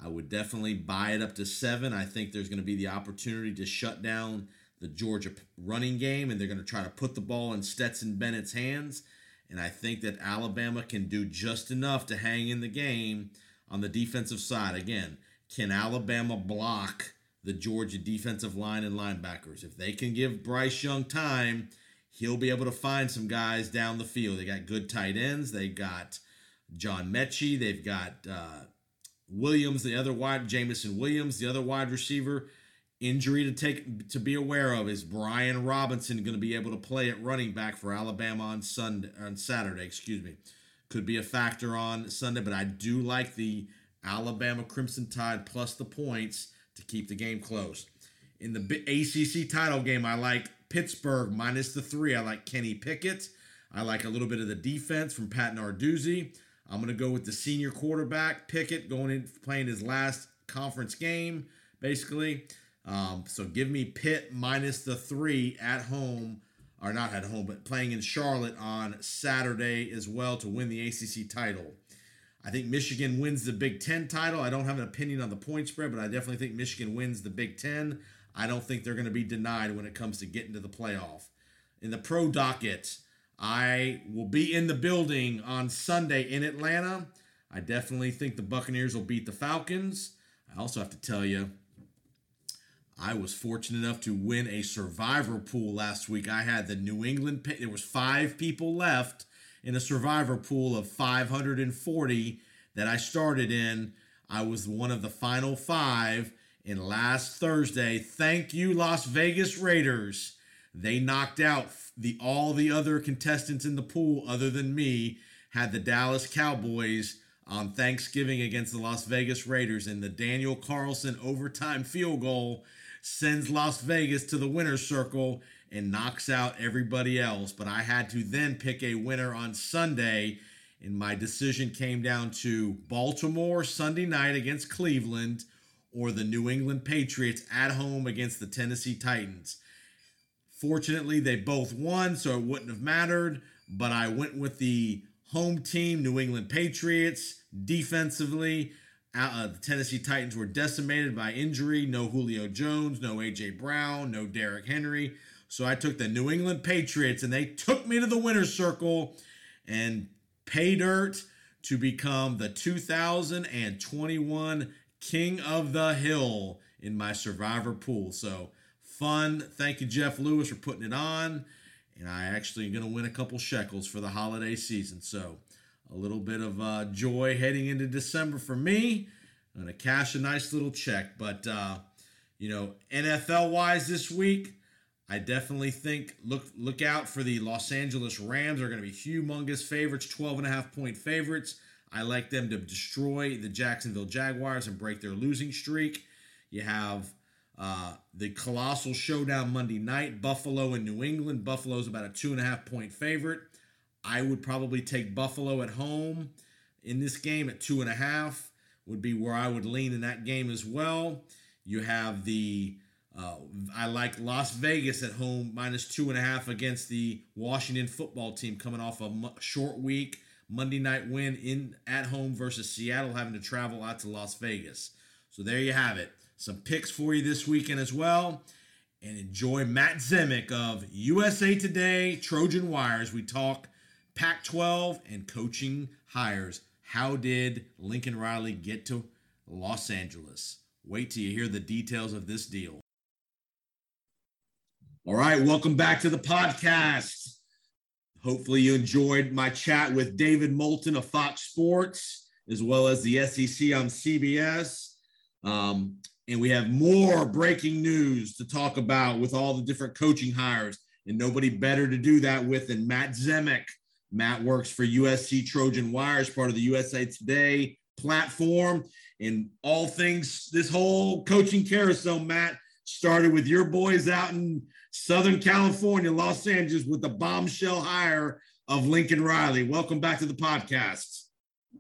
I would definitely buy it up to seven. I think there's going to be the opportunity to shut down the Georgia running game, and they're going to try to put the ball in Stetson Bennett's hands. And I think that Alabama can do just enough to hang in the game on the defensive side. Again, can Alabama block the Georgia defensive line and linebackers? If they can give Bryce Young time, he'll be able to find some guys down the field. They got good tight ends. They got John Metchie. They've got uh, Williams, the other wide, Jameson Williams, the other wide receiver. Injury to take to be aware of is Brian Robinson going to be able to play at running back for Alabama on Sunday on Saturday, excuse me. Could be a factor on Sunday, but I do like the Alabama Crimson Tide plus the points to keep the game close. In the ACC title game, I like Pittsburgh minus the three. I like Kenny Pickett. I like a little bit of the defense from Pat Narduzzi. I'm going to go with the senior quarterback Pickett going in playing his last conference game, basically. Um, so give me Pitt minus the three at home, or not at home, but playing in Charlotte on Saturday as well to win the ACC title. I think Michigan wins the Big Ten title. I don't have an opinion on the point spread, but I definitely think Michigan wins the Big Ten. I don't think they're going to be denied when it comes to getting to the playoff. In the pro docket, I will be in the building on Sunday in Atlanta. I definitely think the Buccaneers will beat the Falcons. I also have to tell you, I was fortunate enough to win a survivor pool last week. I had the New England. There was five people left in a survivor pool of 540 that I started in. I was one of the final five. And last Thursday, thank you, Las Vegas Raiders. They knocked out the all the other contestants in the pool other than me. Had the Dallas Cowboys on Thanksgiving against the Las Vegas Raiders, and the Daniel Carlson overtime field goal sends Las Vegas to the winner's circle and knocks out everybody else. But I had to then pick a winner on Sunday, and my decision came down to Baltimore Sunday night against Cleveland or the New England Patriots at home against the Tennessee Titans. Fortunately, they both won, so it wouldn't have mattered, but I went with the home team, New England Patriots. Defensively, uh, the Tennessee Titans were decimated by injury. No Julio Jones, no A.J. Brown, no Derrick Henry. So I took the New England Patriots and they took me to the winner's circle and pay dirt to become the 2021 King of the Hill in my survivor pool. So fun. Thank you, Jeff Lewis, for putting it on. And I actually am going to win a couple shekels for the holiday season. So a little bit of uh, joy heading into December for me. I'm going to cash a nice little check. But, uh, you know, NFL wise this week, I definitely think look look out for the Los Angeles Rams. They're going to be humongous favorites, 12 and a half point favorites. I like them to destroy the Jacksonville Jaguars and break their losing streak. You have uh, the colossal showdown Monday night, Buffalo and New England. Buffalo's about a two and a half point favorite. I would probably take Buffalo at home in this game at two and a half, would be where I would lean in that game as well. You have the uh, I like Las Vegas at home minus two and a half against the Washington football team coming off a short week Monday night win in at home versus Seattle, having to travel out to Las Vegas. So there you have it. Some picks for you this weekend as well. And enjoy Matt Zemek of USA Today Trojan Wires. We talk Pac 12 and coaching hires. How did Lincoln Riley get to Los Angeles? Wait till you hear the details of this deal. All right, welcome back to the podcast. Hopefully, you enjoyed my chat with David Moulton of Fox Sports, as well as the SEC on CBS. Um, and we have more breaking news to talk about with all the different coaching hires. And nobody better to do that with than Matt Zemek. Matt works for USC Trojan Wires, part of the USA Today platform. And all things, this whole coaching carousel, Matt, started with your boys out in Southern California, Los Angeles, with the bombshell hire of Lincoln Riley. Welcome back to the podcast.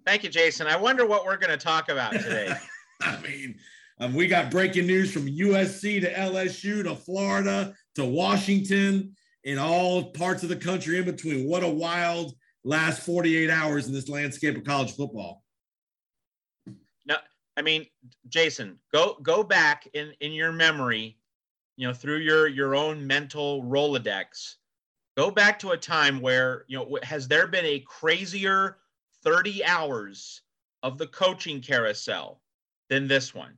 Thank you, Jason. I wonder what we're going to talk about today. I mean, um, we got breaking news from USC to LSU to Florida to Washington in all parts of the country in between. What a wild last 48 hours in this landscape of college football. No, I mean, Jason, go go back in in your memory you know, through your your own mental Rolodex, go back to a time where, you know, has there been a crazier 30 hours of the coaching carousel than this one?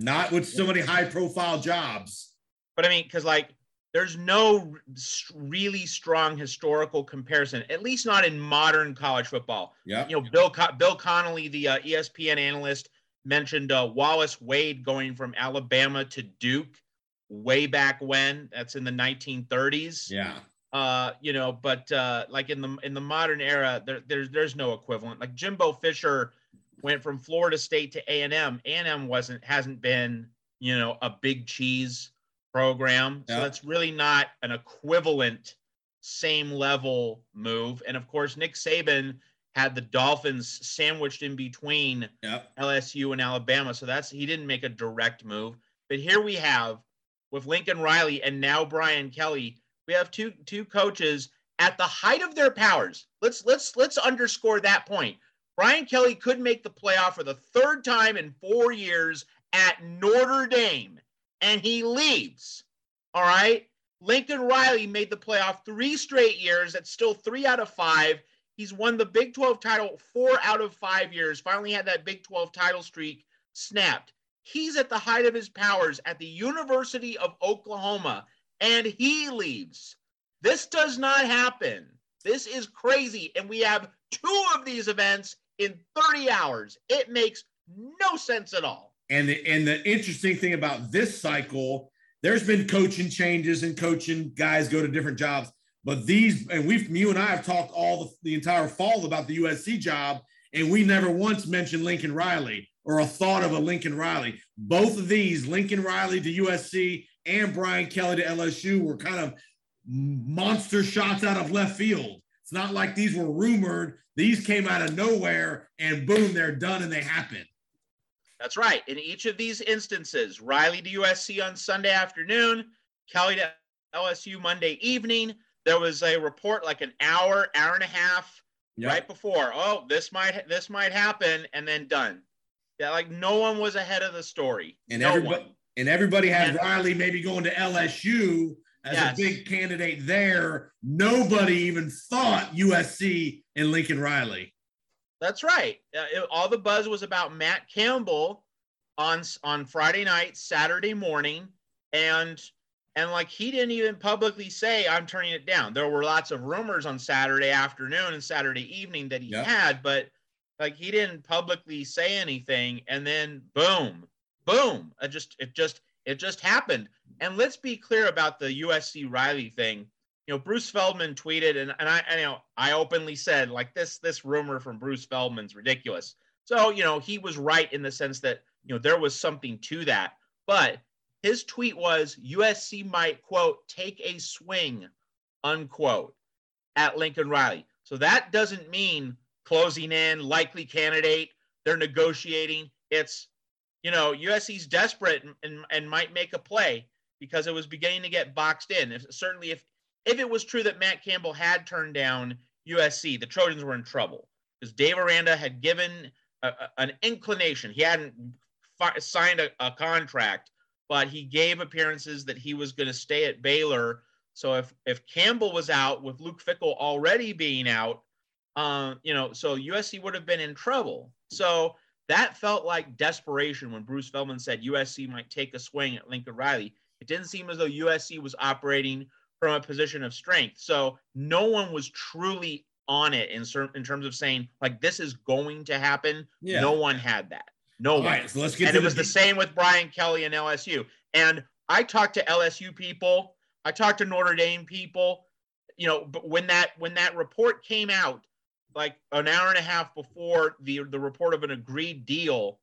Not with so many high profile jobs. But I mean, because like there's no really strong historical comparison, at least not in modern college football. Yeah. You know, Bill Co- Bill Connelly, the uh, ESPN analyst, mentioned uh, Wallace Wade going from Alabama to Duke way back when. That's in the 1930s. Yeah. Uh, you know, but uh, like in the in the modern era, there, there's there's no equivalent. Like Jimbo Fisher went from Florida State to A and M. A and M wasn't hasn't been you know a big cheese program, so that's really not an equivalent same level move. And of course, Nick Saban had the Dolphins sandwiched in between yep. LSU and Alabama, so that's he didn't make a direct move. But here we have with Lincoln Riley and now Brian Kelly, we have two two coaches at the height of their powers. Let's let's let's underscore that point. Brian Kelly could make the playoff for the third time in 4 years at Notre Dame and he leaves. All right? Lincoln Riley made the playoff three straight years. That's still three out of five. He's won the Big 12 title four out of five years. Finally had that Big 12 title streak snapped. He's at the height of his powers at the University of Oklahoma, and he leaves. This does not happen. This is crazy. And we have two of these events in 30 hours. It makes no sense at all. And the and the interesting thing about this cycle, there's been coaching changes and coaching guys go to different jobs. But these, and we've, you and I have talked all the, the entire fall about the USC job, and we never once mentioned Lincoln Riley or a thought of a Lincoln Riley. Both of these, Lincoln Riley to USC and Brian Kelly to LSU, were kind of monster shots out of left field. It's not like these were rumored. These came out of nowhere, and boom, they're done and they happen. That's right. In each of these instances, Riley to USC on Sunday afternoon, Kelly to LSU Monday evening. There was a report like an hour, hour and a half Yep. right before. Oh, this might this might happen, and then done. Yeah, like no one was ahead of the story. And no everybody, one. and everybody had And- Riley maybe going to LSU as Yes. a big candidate there. Nobody even thought USC and Lincoln Riley. That's right. Uh, it- all the buzz was about Matt Campbell on on Friday night, Saturday morning, and and like he didn't even publicly say I'm turning it down. There were lots of rumors on Saturday afternoon and Saturday evening that he Yep. had, but like he didn't publicly say anything. And then boom, boom, it just it just it just happened. And let's be clear about the USC Riley thing you know, Bruce Feldman tweeted, and, and I, I, you know, I openly said like this, this rumor from Bruce Feldman's ridiculous. So, you know, he was right in the sense that, you know, there was something to that. But his tweet was USC might, quote, take a swing, unquote, at Lincoln Riley. So that doesn't mean closing in, likely candidate, they're negotiating. It's, you know, USC's desperate and, and, and might make a play because it was beginning to get boxed in. If, certainly, if if it was true that Matt Campbell had turned down USC, the Trojans were in trouble because Dave Aranda had given a, a- an inclination. He hadn't fi- signed a, a contract, but he gave appearances that he was going to stay at Baylor. So if if Campbell was out with Luke Fickell already being out, um, you know, so USC would have been in trouble. So that felt like desperation when Bruce Feldman said USC might take a swing at Lincoln Riley. It didn't seem as though USC was operating from a position of strength. So no one was truly on it in certain in terms of saying like this is going to happen. Yeah. No one had that. No All one. right, so let's get and it was the same with Brian Kelly and LSU. And I talked to LSU people. I talked to Notre Dame people. You know, but when that when that report came out, like an hour and a half before the the report of an agreed deal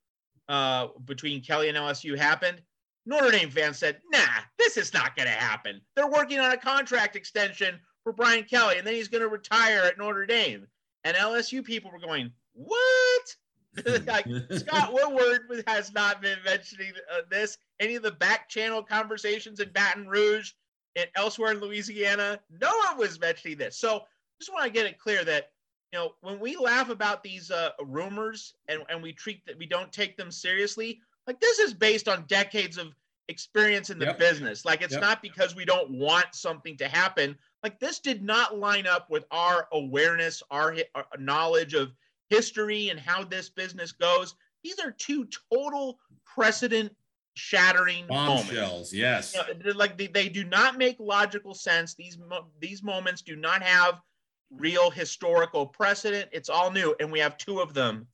uh, between Kelly and LSU happened, Notre Dame fans said, "Nah, this is not going to happen. They're working on a contract extension for Brian Kelly, and then he's going to retire at Notre Dame." And LSU people were going, "What?" like Scott Woodward has not been mentioning uh, this. Any of the back channel conversations in Baton Rouge and elsewhere in Louisiana, no one was mentioning this. So just want to get it clear that you know when we laugh about these uh, rumors and and we treat that we don't take them seriously, like this is based on decades of experience in the Yep. business. Like it's Yep. not because we don't want something to happen. Like this did not line up with our awareness, our, our uh, knowledge of history and how this business goes. These are two total precedent shattering moments. bombshells. Yes. You know, like they, they do not make logical sense. These mo- these moments do not have real historical precedent. It's all new, and we have two of them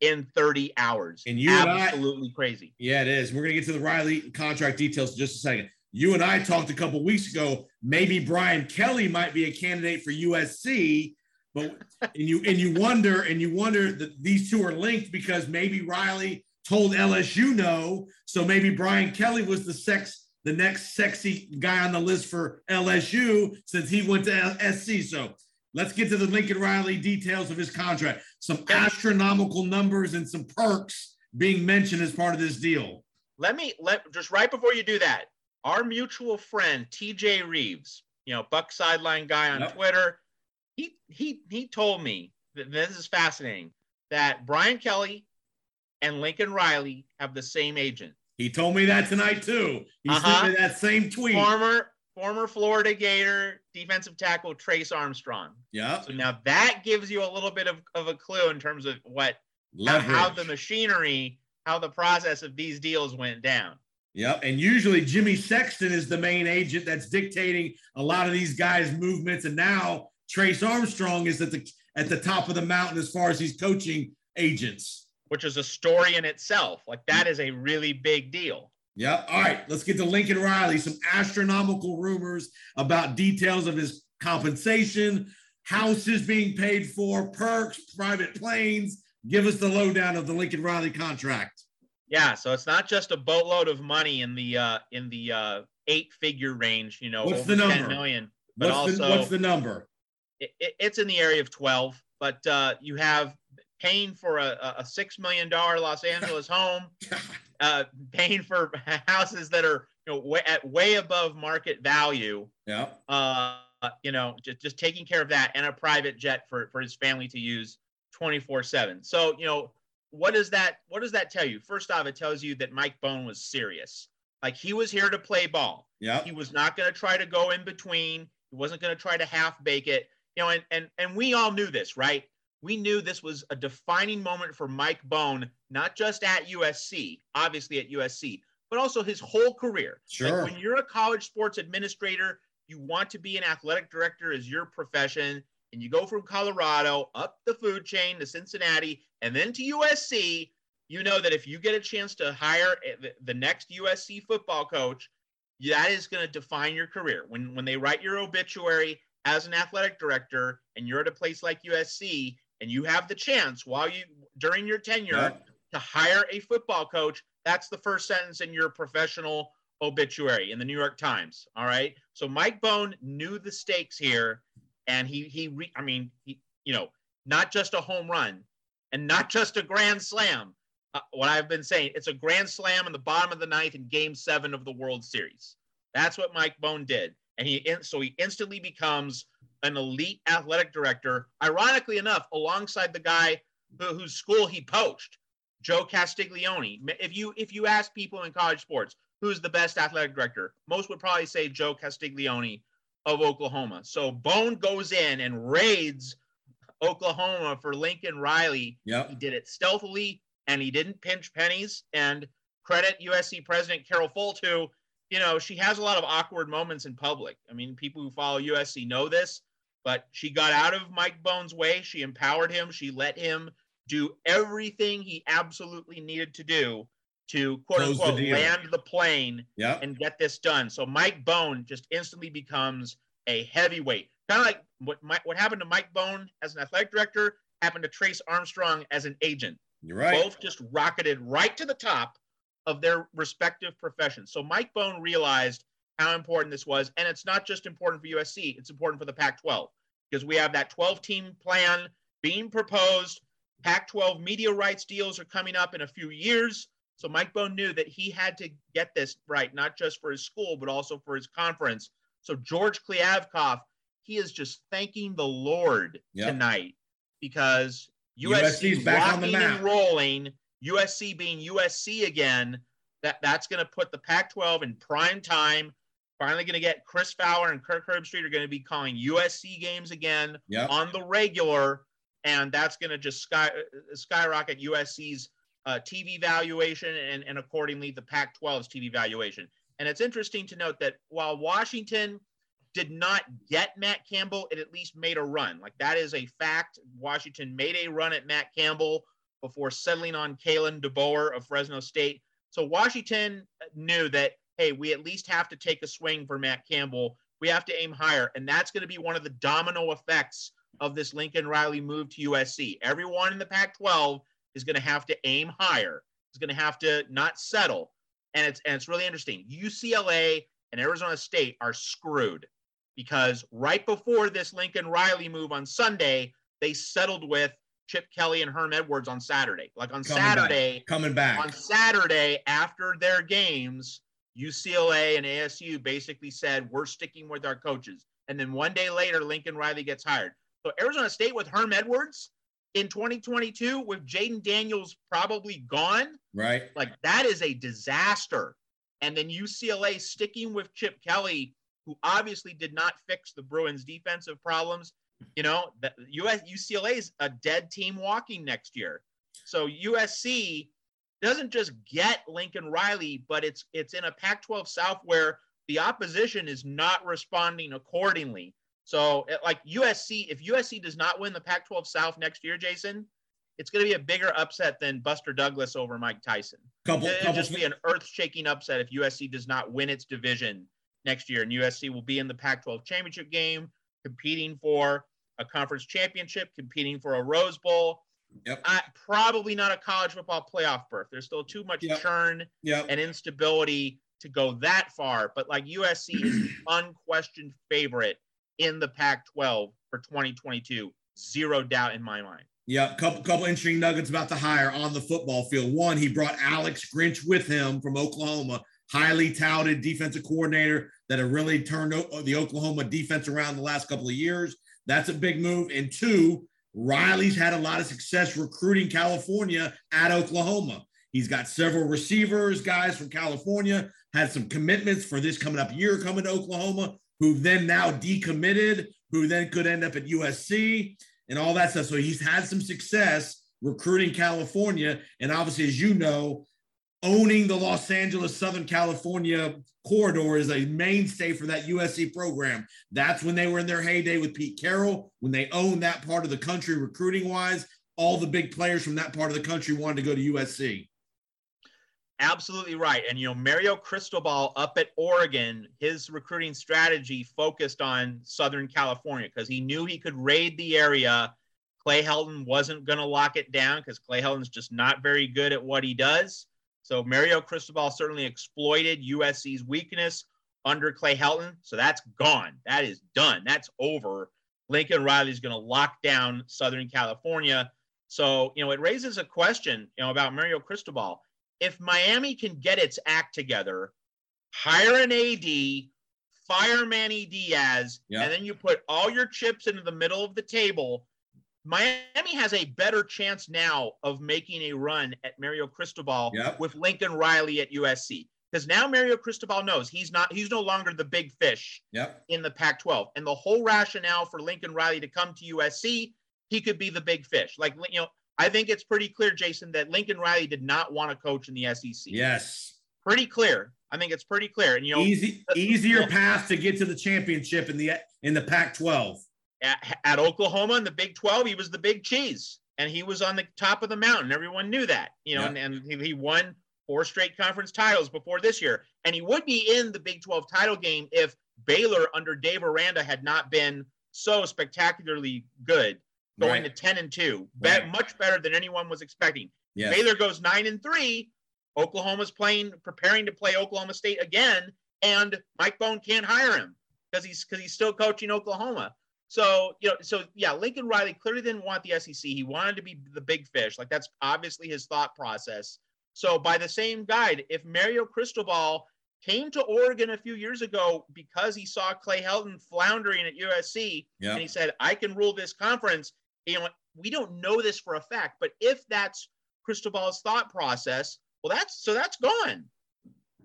in 30 hours. And you and I- absolutely crazy. Yeah, it is. We're gonna get to the Riley contract details in just a second. You and I talked a couple weeks ago. Maybe Brian Kelly might be a candidate for USC, but and you and you wonder and you wonder that these two are linked because maybe Riley told LSU no, so maybe Brian Kelly was the sex the next sexy guy on the list for LSU since he went to SC. So let's get to the Lincoln Riley details of his contract. Some astronomical numbers and some perks being mentioned as part of this deal. Let me let just right before you do that. Our mutual friend TJ Reeves, you know, Buck sideline guy on Yep. Twitter, he he he told me that this is fascinating that Brian Kelly and Lincoln Riley have the same agent. He told me that tonight too. He Uh-huh. sent me that same tweet. Former former Florida Gator defensive tackle Trace Armstrong. Yeah. So now that gives you a little bit of, of a clue in terms of what how, how the machinery, how the process of these deals went down. Yep. And usually Jimmy Sexton is the main agent that's dictating a lot of these guys' movements. And now Trace Armstrong is at the at the top of the mountain as far as he's coaching agents. which is a story in itself. Like that mm. is a really big deal. Yep. All right. Let's get to Lincoln Riley. Some astronomical rumors about details of his compensation, houses being paid for, perks, private planes. Give us the lowdown of the Lincoln Riley contract. Yeah, so it's not just a boatload of money in the uh in the uh eight figure range, you know, What's the number? million. But What's, the, also what's the number? it, it- it's in the area of 12, but uh you have paying for a, a- six million dollar Los Angeles home, uh paying for houses that are you know way, at way above market value. Yeah. uh, you know, just, just taking care of that and a private jet for, for his family to use 24 seven. So, you know, what does that, what does that tell you? First off, it tells you that Mike Bohn was serious. Like he was here to play ball. Yeah. He was not going to try to go in between. He wasn't going to try to half bake it, you know, and, and, and we all knew this, right? We knew this was a defining moment for Mike Bohn, not just at USC, obviously at USC, but also his whole career. Like, Sure. when you're a college sports administrator, you want to be an athletic director as your profession, and you go from Colorado up the food chain to Cincinnati and then to USC. You know that if you get a chance to hire the- the next USC football coach, that is going to define your career. When when they write your obituary as an athletic director, and you're at a place like USC, and you have the chance while you during your tenure Yep. to hire a football coach, that's the first sentence in your professional obituary in the New York Times. All right. So Mike Bohn knew the stakes here, and he he re, I mean he you know not just a home run and not just a grand slam. Uh, what I've been saying, it's a grand slam in the bottom of the ninth in Game Seven of the World Series. That's what Mike Bohn did, and he in, so he instantly becomes an elite athletic director. Ironically enough, alongside the guy who, whose school he poached, Joe Castiglione. If you if you ask people in college sports who's the best athletic director, most would probably say Joe Castiglione of Oklahoma. So Bohn goes in and raids Oklahoma for Lincoln Riley. He did it stealthily and he didn't pinch pennies. And credit USC President Carol Folt, who, you know, she has a lot of awkward moments in public. I mean, people who follow USC know this, but she got out of Mike Bohn's way. She empowered him. She let him do everything he absolutely needed to do to quote Close unquote deal. land the plane Yep. and get this done. So Mike Bohn just instantly becomes a heavyweight. Kind of like what Mi- what happened to Mike Bohn as an athletic director happened to Trace Armstrong as an agent. You're right. Both just rocketed right to the top of their respective professions. So Mike Bohn realized how important this was, and it's not just important for USC; it's important for the Pac-12 because we have that 12-team plan being proposed. Pac-12 media rights deals are coming up in a few years. So Mike Bohn knew that he had to get this right, not just for his school, but also for his conference. So George Kliavkoff, he is just thanking the Lord Yep. tonight because USC 's USC back on the map. and rolling, USC being USC again. That that's going to put the Pac-12 in prime time. Finally, going to get Chris Fowler and Kirk Herbstreit are going to be calling USC games again Yep. on the regular, and that's going to just sky uh, skyrocket USC's uh, TV valuation and, and accordingly the Pac-12's TV valuation. And it's interesting to note that while Washington did not get Matt Campbell, it at least made a run. Like that is a fact. Washington made a run at Matt Campbell before settling on Kalen DeBoer of Fresno State. So Washington knew that hey, we at least have to take a swing for Matt Campbell. We have to aim higher, and that's going to be one of the domino effects of this Lincoln Riley move to USC. Everyone in the Pac-12 is going to have to aim higher. Is going to have to not settle. And it's and it's really interesting. UCLA and Arizona State are screwed because right before this Lincoln Riley move on Sunday, they settled with Chip Kelly and Herm Edwards on Saturday. Like on Coming back. Saturday, Coming back. on Saturday after their games, UCLA and ASU basically said we're sticking with our coaches. And then one day later, Lincoln Riley gets hired. So Arizona State with Herm Edwards in 2022, with Jayden Daniels probably gone, Right. like that is a disaster. And then UCLA sticking with Chip Kelly who obviously did not fix the Bruins' defensive problems. You know, the US UCLA is a dead team walking next year. So USC doesn't just get Lincoln Riley, but it's it's in a Pac-12 South where the opposition is not responding accordingly. So, like USC, if USC does not win the Pac-12 South next year, Jason, it's going to be a bigger upset than Buster Douglas over Mike Tyson. Couple, It'll couple just be an earth-shaking upset if USC does not win its division next year, and USC will be in the Pac-12 championship game, competing for a conference championship, competing for a Rose Bowl. Yep. I, probably not a college football playoff berth. There's still too much Yep. churn Yep. and instability to go that far. But like USC is the unquestioned favorite in the Pac-12 for 2022. Zero doubt in my mind. Yep, couple couple interesting nuggets about the hire on the football field. One, he brought Alex Grinch with him from Oklahoma, highly touted defensive coordinator that had really turned the Oklahoma defense around the last couple of years. That's a big move. And two, Riley's had a lot of success recruiting California at Oklahoma. He's got several receivers, guys from California, had some commitments for this coming up year coming to Oklahoma, who then now decommitted, who then could end up at USC and all that stuff. So he's had some success recruiting California. And obviously, as you know, owning the Los Angeles, Southern California corridor is a mainstay for that USC program. That's when they were in their heyday with Pete Carroll, when they owned that part of the country recruiting wise. All the big players from that part of the country wanted to go to USC. Absolutely right. And you know, Mario Cristobal up at Oregon, his recruiting strategy focused on Southern California because he knew he could raid the area. Clay Helton wasn't going to lock it down because Clay Helton's just not very good at what he does. So Mario Cristobal certainly exploited USC's weakness under Clay Helton. So that's gone. That is done. That's over. Lincoln Riley's going to lock down Southern California. So, you know, it raises a question, you know, about Mario Cristobal if Miami can get its act together, hire an AD, fire Manny Diaz, Yeah. and then you put all your chips into the middle of the table, Miami has a better chance now of making a run at Mario Cristobal Yep. with Lincoln Riley at USC. Because now Mario Cristobal knows he's not he's no longer the big fish Yep. in the Pac-12. And the whole rationale for Lincoln Riley to come to USC, he could be the big fish. Like you know, I think it's pretty clear, Jason, that Lincoln Riley did not want to coach in the SEC. Yes. Pretty clear. I think it's pretty clear. And you know, Easy, easier path to get to the championship in the in the Pac-12. At, at Oklahoma in the Big 12, he was the big cheese. And he was on the top of the mountain. Everyone knew that. You know, Yeah. and, and he, he won four straight conference titles before this year. And he would be in the Big 12 title game if Baylor under Dave Aranda had not been so spectacularly good. going Right. to 10 and 2 Right. much better than anyone was expecting Yes. baylor goes 9 and 3 oklahoma's playing preparing to play oklahoma state again and mike bohn can't hire him because he's because he's still coaching oklahoma so you know so yeah lincoln riley clearly didn't want the sec he wanted to be the big fish like that's obviously his thought process so by the same guide if mario cristobal came to oregon a few years ago because he saw clay helton floundering at usc Yeah. and he said, I can rule this conference. You know, we don't know this for a fact, but if that's Cristobal's thought process, well, that's so that's gone.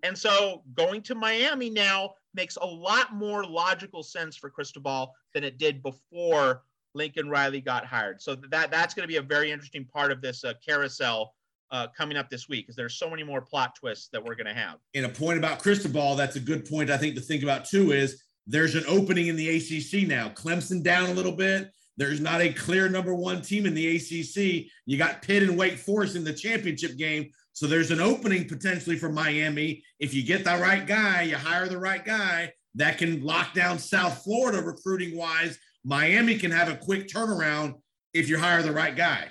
And so going to Miami now makes a lot more logical sense for Cristobal than it did before Lincoln Riley got hired. So that that's going to be a very interesting part of this uh, carousel uh, coming up this week because there's so many more plot twists that we're going to have. and a point about Cristobal that's a good point I think to think about too is there's an opening in the ACC now. Clemson down a little bit. There's not a clear number one team in the ACC. You got Pitt and Wake Forest in the championship game. So there's an opening potentially for Miami. If you get the right guy, you hire the right guy that can lock down South Florida recruiting wise. Miami can have a quick turnaround if you hire the right guy.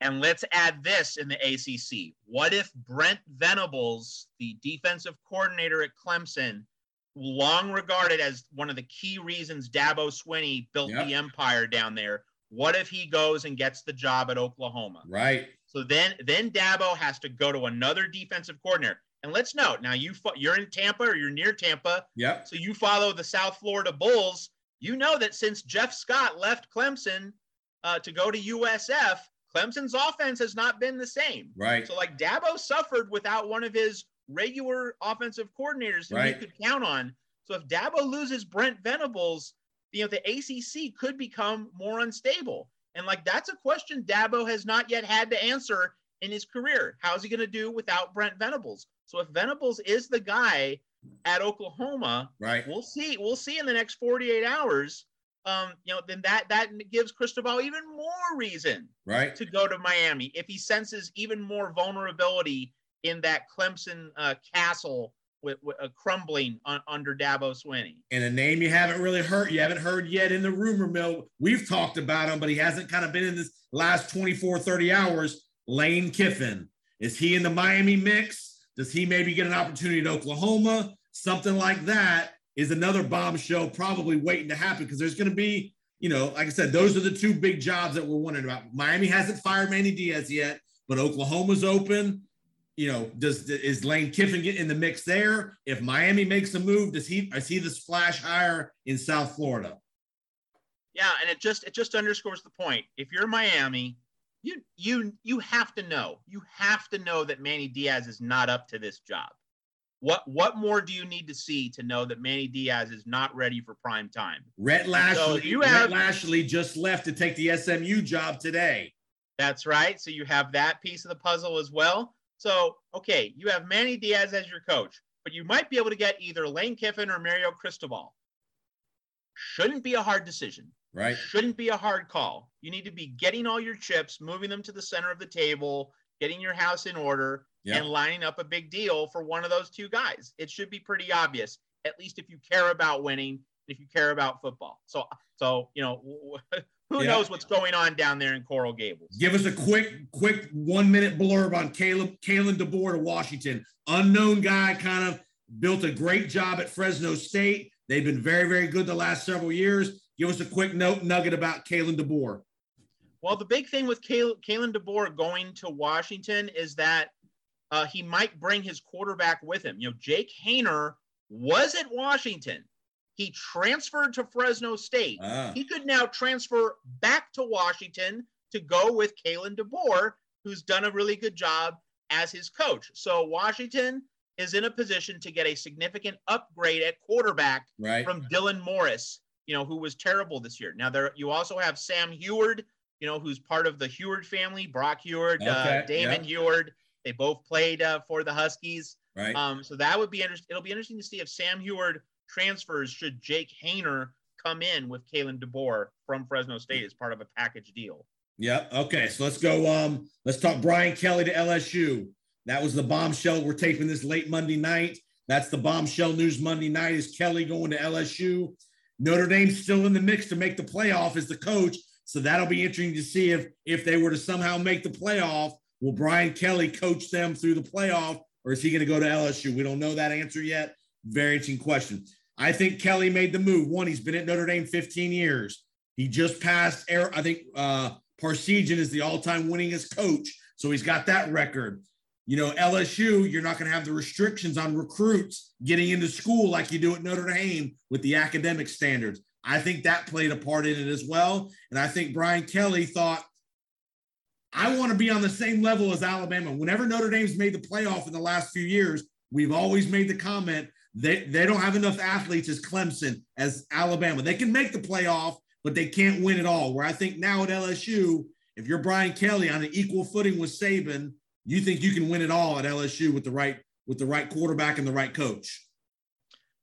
And let's add this in the ACC. What if Brent Venables, the defensive coordinator at Clemson, long regarded as one of the key reasons Dabo Swinney built Yep. the empire down there, what if he goes and gets the job at Oklahoma? Right. So then, then Dabo has to go to another defensive coordinator. And let's note now you fo- you're in Tampa or you're near Tampa, Yeah. so you follow the South Florida Bulls. You know that since Jeff Scott left Clemson uh, to go to USF, Clemson's offense has not been the same. Right. So like Dabo suffered without one of his regular offensive coordinators who Right. he could count on. So if Dabo loses Brent Venables, you know, the ACC could become more unstable. And like that's a question Dabo has not yet had to answer in his career. How's he going to do without Brent Venables? So if Venables is the guy at Oklahoma, Right. we'll see. We'll see in the next 48 hours. Um, you know, then that that gives Cristobal even more reason Right. to go to Miami if he senses even more vulnerability in that Clemson uh, castle with, with uh, crumbling un, under Dabo Swinney. And a name you haven't really heard, you haven't heard yet in the rumor mill. We've talked about him, but he hasn't kind of been in this last 24, 30 hours. Lane Kiffin. Is he in the Miami mix? Does he maybe get an opportunity at Oklahoma? Something like that is another bombshell probably waiting to happen because there's going to be, you know, like I said, those are the two big jobs that we're wondering about. Miami hasn't fired Manny Diaz yet, but Oklahoma's open. You know, does is Lane Kiffin get in the mix there? If Miami makes a move, does he is he the splash hire in South Florida? Yeah, and it just it just underscores the point. If you're Miami, you you you have to know. You have to know that Manny Diaz is not up to this job. What what more do you need to see to know that Manny Diaz is not ready for prime time? Rhett Lashlee, you Rhett have- Lashlee just left to take the SMU job today. That's right. So you have that piece of the puzzle as well. So, okay, you have Manny Diaz as your coach, but you might be able to get either Lane Kiffin or Mario Cristobal. Shouldn't be a hard decision. Right. Shouldn't be a hard call. You need to be getting all your chips, moving them to the center of the table, getting your house in order, Yeah. and lining up a big deal for one of those two guys. It should be pretty obvious, at least if you care about winning, if you care about football. So, so you know, who Yeah. knows what's going on down there in Coral Gables? Give us a quick, quick one minute blurb on Caleb Kalen DeBoer to Washington. Unknown guy, kind of built a great job at Fresno State. They've been very, very good the last several years. Give us a quick note nugget about Kalen DeBoer. Well, the big thing with Kal- Kalen DeBoer going to Washington is that uh, he might bring his quarterback with him. You know, Jake Haener was at Washington. He transferred to Fresno State. Ah. He could now transfer back to Washington to go with Kalen DeBoer, who's done a really good job as his coach. So Washington is in a position to get a significant upgrade at quarterback Right. from Dylan Morris, you know, who was terrible this year. Now there you also have Sam Huard, you know, who's part of the Huard family, Brock Huard, uh, Okay, Damon Huard. They both played uh, for the Huskies. Right. Um, so that would be interesting. It'll be interesting to see if Sam Huard transfers should Jake Haener come in with Kalen DeBoer from Fresno State as part of a package deal. Yep. Okay. So let's go. Um, let's talk Brian Kelly to LSU. That was the bombshell. We're taping this late Monday night. That's the bombshell news Monday night. Is Kelly going to LSU? Notre Dame's still in the mix to make the playoff as the coach. So that'll be interesting to see if if they were to somehow make the playoff, will Brian Kelly coach them through the playoff, or is he going to go to LSU? We don't know that answer yet. Very interesting question. I think Kelly made the move. One, he's been at Notre Dame 15 years. He just passed. I think uh, Parseghian is the all-time winningest coach, so he's got that record. You know, LSU, you're not going to have the restrictions on recruits getting into school like you do at Notre Dame with the academic standards. I think that played a part in it as well. And I think Brian Kelly thought, I want to be on the same level as Alabama. Whenever Notre Dame's made the playoff in the last few years, we've always made the comment they, they don't have enough athletes as Clemson, as Alabama. They can make the playoff, but they can't win it all. Where I think now at LSU, if you're Brian Kelly on an equal footing with Saban, you think you can win it all at LSU with the right with the right quarterback and the right coach.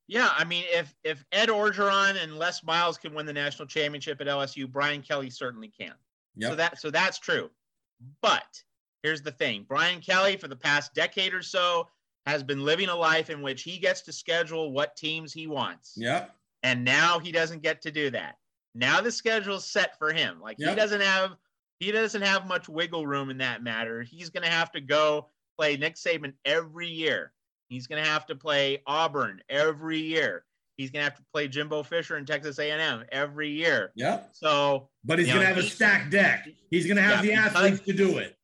Yeah, I mean, if if Ed Orgeron and Les Miles can win the national championship at LSU, Brian Kelly certainly can. Yep. So that so that's true. But here's the thing: Brian Kelly, for the past decade or so, has been living a life in which he gets to schedule what teams he wants. Yep. And now he doesn't get to do that. Now the schedule's set for him. Like he doesn't have he doesn't have much wiggle room in that matter. He's gonna have to go play Nick Saban every year. He's gonna have to play Auburn every year. He's gonna have to play Jimbo Fisher and Texas A&M every year. Yep. So But he's going to have a stacked deck. He's going to have Yeah, the athletes to do it.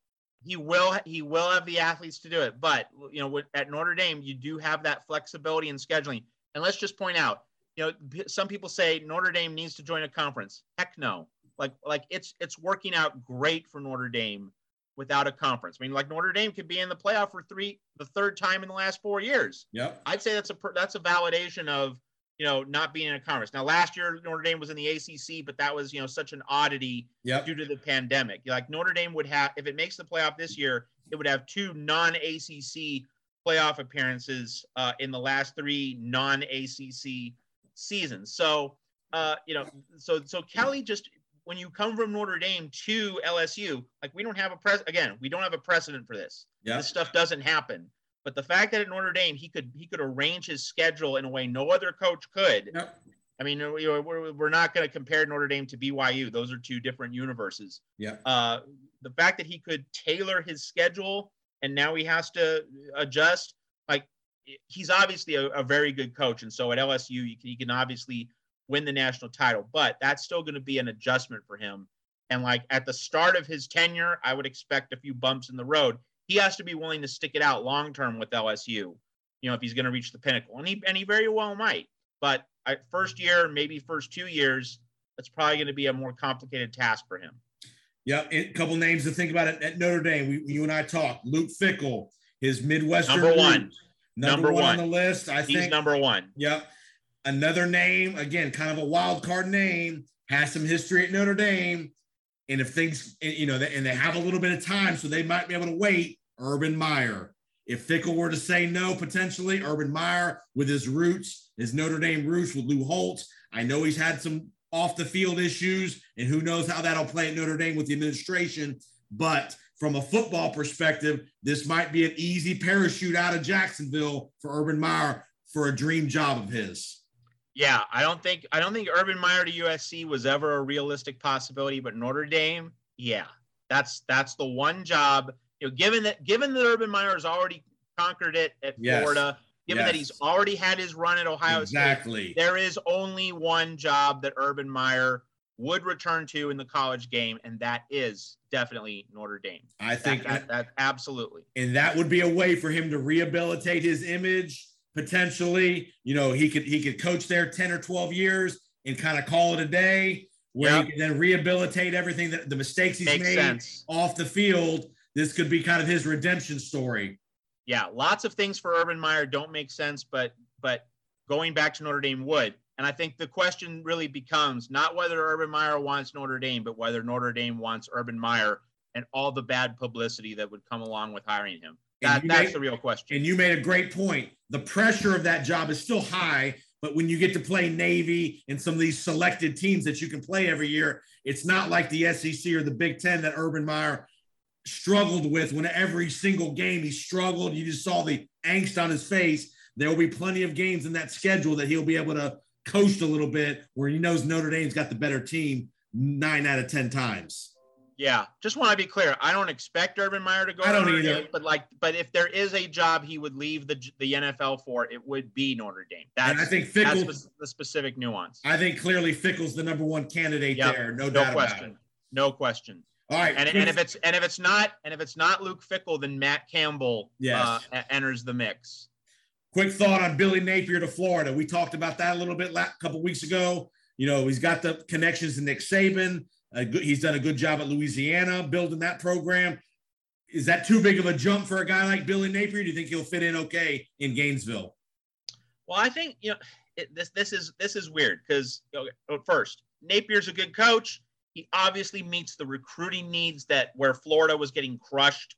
He will he will have the athletes to do it. But you know at notre dame you do have that flexibility in scheduling. And let's just point out you know some people say notre dame needs to join a conference. Heck no. Like like it's it's working out great for notre dame without a conference. I mean like notre dame could be in the playoff for three the third time in the last four years. Yeah, i'd say that's a that's a validation of you know, not being in a conference. Now, last year Notre Dame was in the ACC, but that was you know such an oddity Yep. due to the pandemic. Like Notre Dame would have, if it makes the playoff this year, it would have two non-ACC playoff appearances uh, in the last three non-ACC seasons. So, uh, you know, so so Kelly just when you come from Notre Dame to LSU, like we don't have a pres again, we don't have a precedent for this. Yep. This stuff doesn't happen. But the fact that at Notre Dame he could he could arrange his schedule in a way no other coach could. Yep. I mean, we're, we're not going to compare Notre Dame to BYU. Those are two different universes. Yeah. Uh, the fact that he could tailor his schedule and now he has to adjust, like he's obviously a, a very good coach. And so at LSU, you can, he can obviously win the national title, but that's still going to be an adjustment for him. And like at the start of his tenure, I would expect a few bumps in the road. He has to be willing to stick it out long term with LSU, you know, if he's going to reach the pinnacle. And he, and he very well might. But I, first year, maybe first two years, that's probably going to be a more complicated task for him. Yeah, A couple names to think about it at Notre Dame. We, you and I talked. Luke Fickell, his Midwestern Number one. Number, Number one, on the list. I He's think. number one. Yep. Another name, again, kind of a wild card name, has some history at Notre Dame. And if things, you know, and they have a little bit of time, so they might be able to wait, Urban Meyer. If Fickell were to say no, potentially, Urban Meyer with his roots, his Notre Dame roots with Lou Holtz. I know he's had some off the field issues, and who knows how that'll play at Notre Dame with the administration. But from a football perspective, this might be an easy parachute out of Jacksonville for Urban Meyer for a dream job of his. Yeah, I don't think I don't think Urban Meyer to USC was ever a realistic possibility, but Notre Dame, yeah, that's that's the one job. You know, given that given that Urban Meyer has already conquered it at Yes. Florida, given that he's already had his run at Ohio exactly. State, there is only one job that Urban Meyer would return to in the college game, and that is definitely Notre Dame. I That, think that, that absolutely. and that would be a way for him to rehabilitate his image potentially you know he could he could coach there 10 or 12 years and kind of call it a day where Yep. he can then rehabilitate everything that the mistakes he's Makes made sense. off the field this could be kind of his redemption story yeah, lots of things for Urban Meyer don't make sense, but but going back to Notre Dame would. And I think the question really becomes not whether Urban Meyer wants Notre Dame, but whether Notre Dame wants Urban Meyer and all the bad publicity that would come along with hiring him. That, that's make- the real question. and you made a great point. The pressure of that job is still high but when you get to play navy and some of these selected teams that you can play every year it's not like the sec or the big ten that urban meyer struggled with when every single game he struggled you just saw the angst on his face. There will be plenty of games in that schedule that he'll be able to coast a little bit where he knows notre dame's got the better team nine out of ten times Yeah, just want to be clear. I don't expect Urban Meyer to go. I don't either. Dame, but like, but if there is a job he would leave the the NFL for, it would be Notre Dame. That's and i think that's Fickell the, the specific nuance. i think clearly Fickell's the number one candidate Yep, there no, no doubt about question. it No question. all right And, and if it's and if it's not and if it's not Luke Fickell, then Matt Campbell Yes. uh, enters the mix. Quick thought on Billy Napier to Florida. We talked about that a little bit a couple weeks ago. You know, he's got the connections to Nick Saban. Good, he's done a good job at Louisiana building that program. Is that too big of a jump for a guy like Billy Napier? Do you think he'll fit in okay in Gainesville? Well, I think you know it, this. This is this is weird because okay, first Napier's a good coach. He obviously meets the recruiting needs that where Florida was getting crushed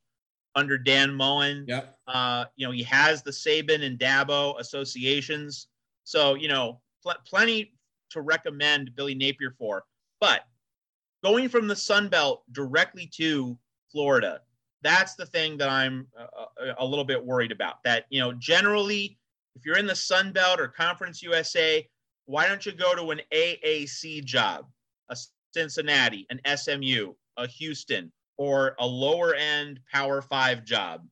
under Dan Mullen. Yep. Uh, you know, he has the Saban and Dabo associations. So, you know, pl- plenty to recommend Billy Napier for. But going from the Sun Belt directly to Florida, that's the thing that I'm uh, a little bit worried about. That, you know, generally, if you're in the Sun Belt or Conference USA, why don't you go to an AAC job, a Cincinnati, an SMU, a Houston, or a lower end Power Five job?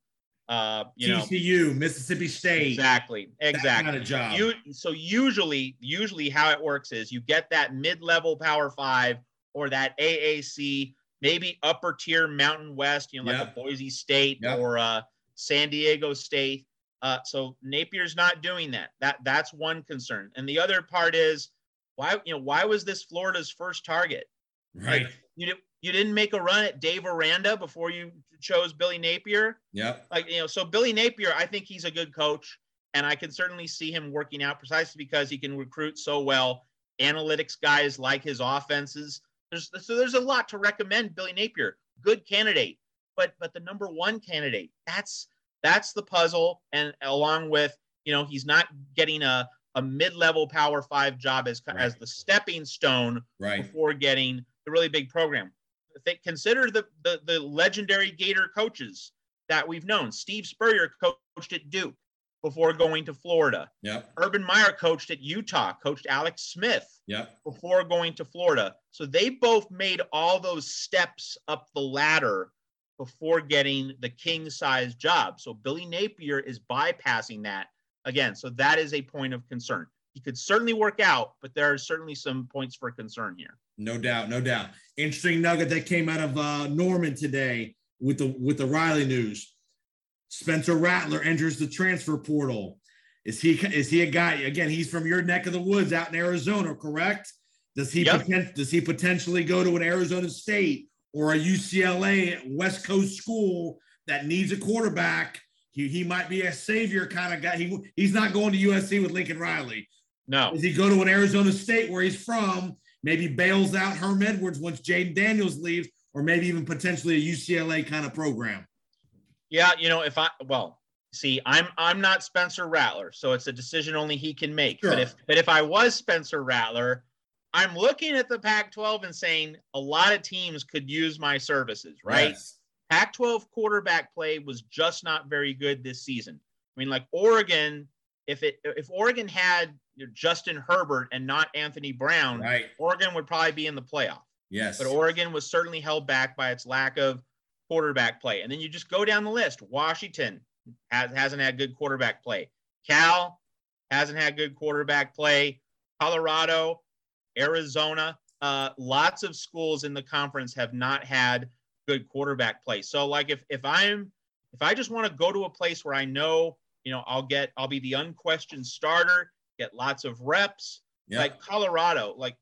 Uh, you know, TCU, Mississippi State. exactly, That exactly. kind of job. You, so usually, usually how it works is you get that mid-level Power Five or that AAC, maybe upper tier Mountain West, you know, like Yep. a Boise State Yep. or uh, San Diego State. Uh, so Napier's not doing that. That that's one concern, and the other part is why you know why was this Florida's first target? right. You didn't you didn't make a run at Dave Aranda before you chose Billy Napier Yeah. like you know so billy napier i think he's a good coach and I can certainly see him working out precisely because he can recruit so well. Analytics guys like his offenses. There's so there's a lot to recommend Billy Napier. Good candidate, but but the number one candidate. That's that's the puzzle, and along with you know he's not getting a a mid-level Power Five job as Right. as the stepping stone Right. before getting the really big program. Think, consider the, the the legendary Gator coaches that we've known. Steve Spurrier coached at Duke before going to Florida. Yep. Urban Meyer coached at Utah, coached Alex Smith Yep. before going to Florida. So they both made all those steps up the ladder before getting the king size job. So Billy Napier is bypassing that again. So that is a point of concern. He could certainly work out, but there are certainly some points for concern here. No doubt, no doubt. Interesting nugget that came out of uh, Norman today with the with the Riley news. Spencer Rattler enters the transfer portal. Is he is he a guy again? He's from your neck of the woods out in Arizona, correct? Does he Yep. poten- does he potentially go to an Arizona State or a UCLA West Coast school that needs a quarterback? He, he might be a savior kind of guy. He, he's not going to USC with Lincoln Riley. No, Does he go to an Arizona State where he's from? Maybe bails out Herm Edwards once Jayden Daniels leaves, or maybe even potentially a UCLA kind of program. Yeah, you know, if I well, see, I'm I'm not Spencer Rattler, so it's a decision only he can make. Sure. But if but if I was Spencer Rattler, I'm looking at the Pac-12 and saying a lot of teams could use my services, right? Yes. Pac-12 quarterback play was just not very good this season. I mean, like Oregon, if it if Oregon had Justin Herbert and not Anthony Brown, Right. Oregon would probably be in the playoff. Yes. But Oregon was certainly held back by its lack of quarterback play. And then you just go down the list. Washington has, hasn't had good quarterback play. Cal hasn't had good quarterback play. Colorado, Arizona, uh, lots of schools in the conference have not had good quarterback play. So like if if I'm if I just want to go to a place where I know, you know, I'll get I'll be the unquestioned starter, get lots of reps, Yeah. like Colorado, like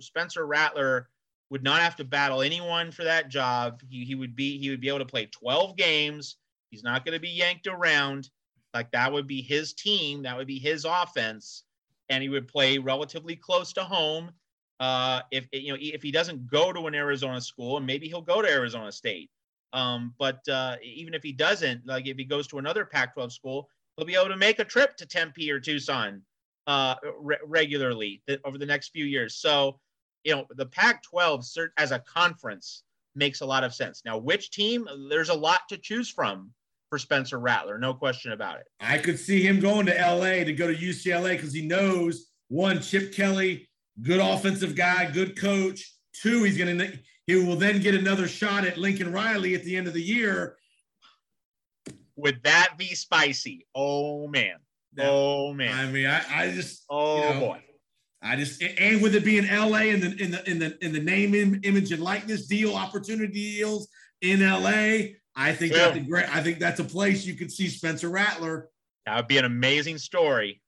Spencer Rattler would not have to battle anyone for that job. He, he would be he would be able to play 12 games. He's not going to be yanked around. Like that would be his team, that would be his offense, and he would play relatively close to home. Uh, if you know if he doesn't go to an Arizona school, and maybe he'll go to Arizona State. Um, but uh, even if he doesn't, like if he goes to another Pac-12 school, he'll be able to make a trip to Tempe or Tucson uh, re- regularly th- over the next few years. So, you know, the Pac-12 as a conference makes a lot of sense. Now, which team? There's a lot to choose from for Spencer Rattler, no question about it. I could see him going to LA to go to UCLA because he knows one, Chip Kelly, good offensive guy, good coach. Two, he's gonna he will then get another shot at Lincoln Riley at the end of the year. Would that be spicy? Oh man. Yeah. Oh man. I mean, I, I just oh you know, boy. I just and with it being LA in the in the in the in the name image and likeness deal opportunity deals in LA, I think Yeah. that's a great. I think that's a place you could see Spencer Rattler. That would be an amazing story.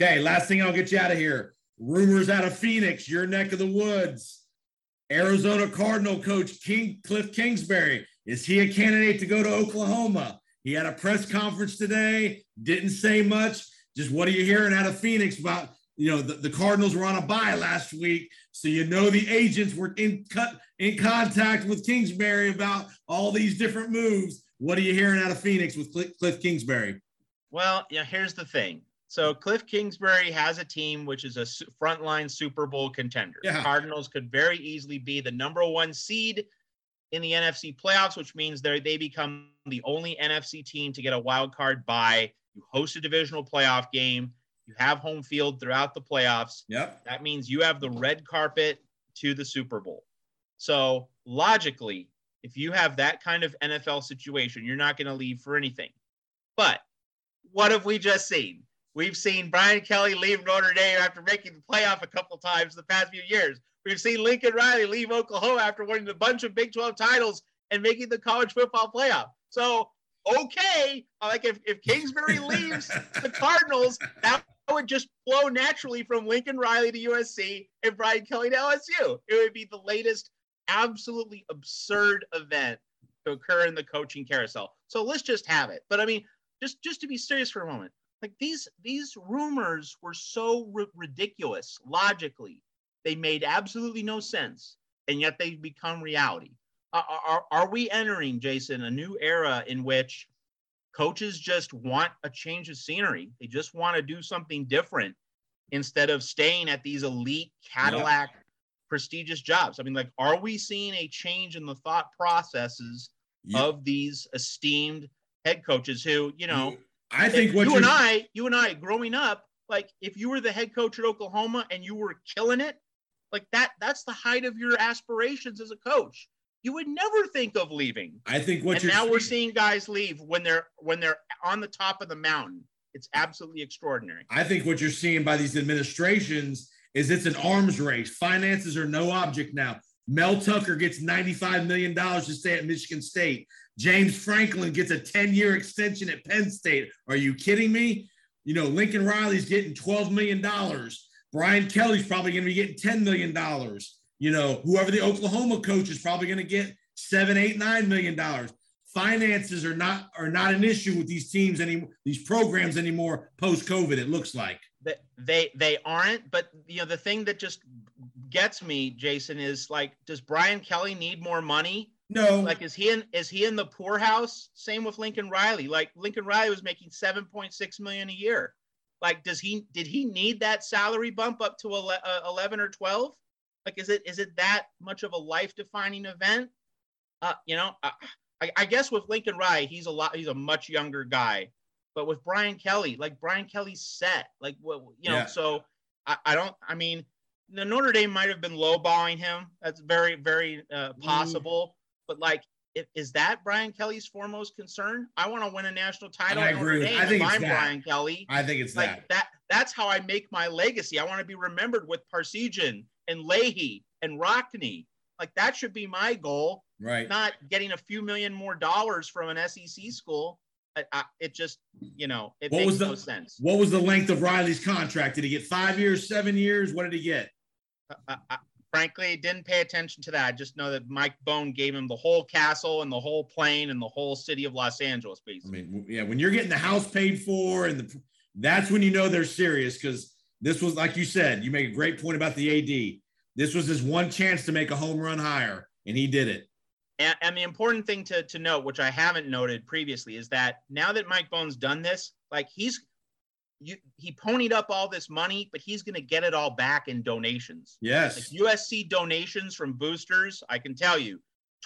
Okay, last thing I'll get you out of here. Rumors out of Phoenix, your neck of the woods. Arizona Cardinal coach King Cliff Kingsbury is he a candidate to go to Oklahoma? He had a press conference today, didn't say much. Just what are you hearing out of Phoenix about? You know, the, the Cardinals were on a bye last week, so you know the agents were in cut in contact with Kingsbury about all these different moves. What are you hearing out of Phoenix with Cliff, Cliff Kingsbury? Well, yeah, here's the thing. So Cliff Kingsbury has a team which is a su- frontline Super Bowl contender. Yeah. Cardinals could very easily be the number one seed in the NFC playoffs, which means they they become the only NFC team to get a wild card bye. You host a divisional playoff game. You have home field throughout the playoffs. Yep. That means you have the red carpet to the Super Bowl. So logically, if you have that kind of NFL situation, you're not going to leave for anything. But what have we just seen? We've seen Brian Kelly leave Notre Dame after making the playoff a couple times the past few years. We've seen Lincoln Riley leave Oklahoma after winning a bunch of Big 12 titles and making the college football playoff. So, okay, like if, if Kingsbury leaves the Cardinals, that would just flow naturally from Lincoln Riley to USC and Brian Kelly to LSU. It would be the latest absolutely absurd event to occur in the coaching carousel. So let's just have it. But I mean, just just to be serious for a moment, Like these these rumors were so ri- ridiculous logically. They made absolutely no sense, and yet they've become reality. Are, are, are we entering, Jason, a new era in which coaches just want a change of scenery? They just want to do something different instead of staying at these elite Cadillac prestigious jobs. I mean, like, are we seeing a change in the thought processes You- of these esteemed head coaches who, you know, I think what you you're and I, you and I growing up, like if you were the head coach at Oklahoma and you were killing it, like that, that's the height of your aspirations as a coach. You would never think of leaving. I think what and you're now we're seeing- seeing guys leave when they're when they're on the top of the mountain. It's absolutely extraordinary. I think what you're seeing by these administrations is it's an arms race. Finances are no object now. Mel Tucker gets $95 million to stay at Michigan State. James Franklin gets a 10 year extension at Penn State. Are you kidding me? You know, Lincoln Riley's getting $12 million. Brian Kelly's probably going to be getting $10 million. You know, whoever the Oklahoma coach is probably going to get seven, eight, nine million dollars. Finances are not are not an issue with these teams anymore, these programs anymore post COVID. It looks like. They, they they aren't, but you know the thing that just gets me, Jason, is like, does Brian Kelly need more money? No, Like, is he in is he in the poorhouse? Same with Lincoln Riley. Like Lincoln Riley was making seven point six million a year. Like, does he did he need that salary bump up to uh, eleven or twelve? Like, is it is it that much of a life defining event? Uh, you know, I, I, I guess with Lincoln Riley, he's a lot. He's a much younger guy. But with Brian Kelly, like Brian Kelly's set. Like, what you know, Yeah. so I, I don't. I mean, the Notre Dame might have been lowballing him. That's very very uh, Mm. possible. But like, if, is that Brian Kelly's foremost concern? I want to win a national title. I at Notre agree with- I think if it's I'm that. Brian Kelly. I think it's like that. that. That's how I make my legacy. I want to be remembered with Parseghian and Leahy and Rockne. Like that should be my goal Right. not getting a few million more dollars from an SEC school. I, I, it just, you know, it What makes was the- no sense. What was the length of Riley's contract? Did he get five years, seven years? What did he get? Uh, uh, uh, I, I, frankly, didn't pay attention to that. I just know that Mike Bohn gave him the whole castle and the whole plane and the whole city of Los Angeles, I basically. mean, yeah, when you're getting the house paid for, and the, that's when you know they're serious because this was, like you said, you make a great point about the AD. This was his one chance to make a home run higher, and he did it. And, and the important thing to, to note, which I haven't noted previously, is that now that Mike Bohn's done this, like he's you, he ponied up all this money, but he's going to get it all back in donations. Like Yes. USC donations from boosters, I can tell you,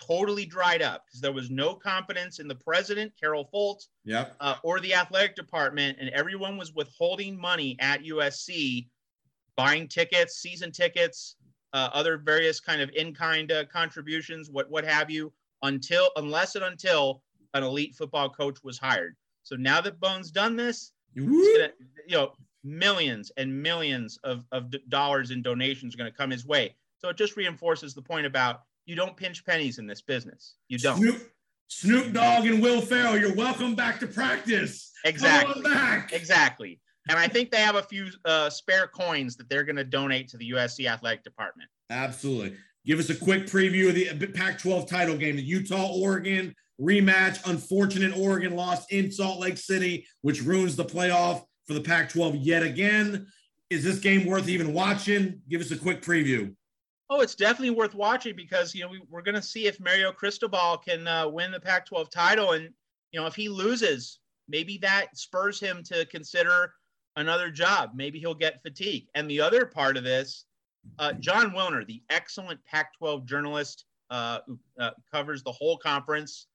totally dried up because there was no confidence in the president, Carol Folt, Yep. uh, or the athletic department, and everyone was withholding money at USC, buying tickets, season tickets, uh, other various kind of in-kind uh, contributions, what what have you, until unless and until an elite football coach was hired. So now that Bohn's done this, gonna, you know, millions and millions of, of dollars in donations are going to come his way. So it just reinforces the point about you don't pinch pennies in this business. You don't. Snoop, Snoop Dogg and Will Ferrell, you're welcome back to practice. Exactly. Come on back. Exactly. And I think they have a few uh, spare coins that they're going to donate to the USC athletic department. Absolutely. Give us a quick preview of the Pac 12 title game, the Utah Oregon rematch. Unfortunate Oregon lost in Salt Lake City, which ruins the playoff for the Pac 12 yet again. Is this game worth even watching? Give us a quick preview. Oh, it's definitely worth watching because you know we, we're going to see if Mario Cristobal can uh, win the Pac-12 title, and you know if he loses, maybe that spurs him to consider another job. Maybe he'll get fatigue. And the other part of this, uh, Jon Wilner, the excellent Pac-12 journalist uh, who uh, covers the whole conference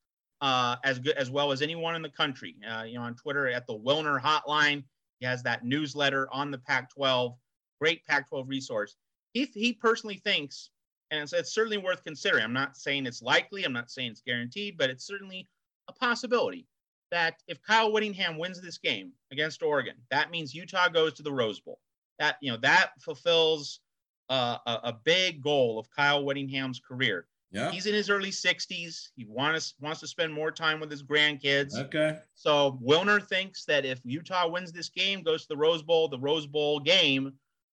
uh, as good as well as anyone in the country. Uh, you know, on Twitter at the Wilner Hotline, he has that newsletter on the Pac-12. Great Pac-12 resource he, he personally thinks, and it's, it's certainly worth considering. I'm not saying it's likely, I'm not saying it's guaranteed, but it's certainly a possibility that if Kyle Whittingham wins this game against Oregon, that means Utah goes to the Rose Bowl. That you know that fulfills uh, a, a big goal of Kyle Whittingham's career. Yeah. He's in his early 60s. He wants wants to spend more time with his grandkids. Okay. So Wilner thinks that if Utah wins this game, goes to the Rose Bowl, the Rose Bowl game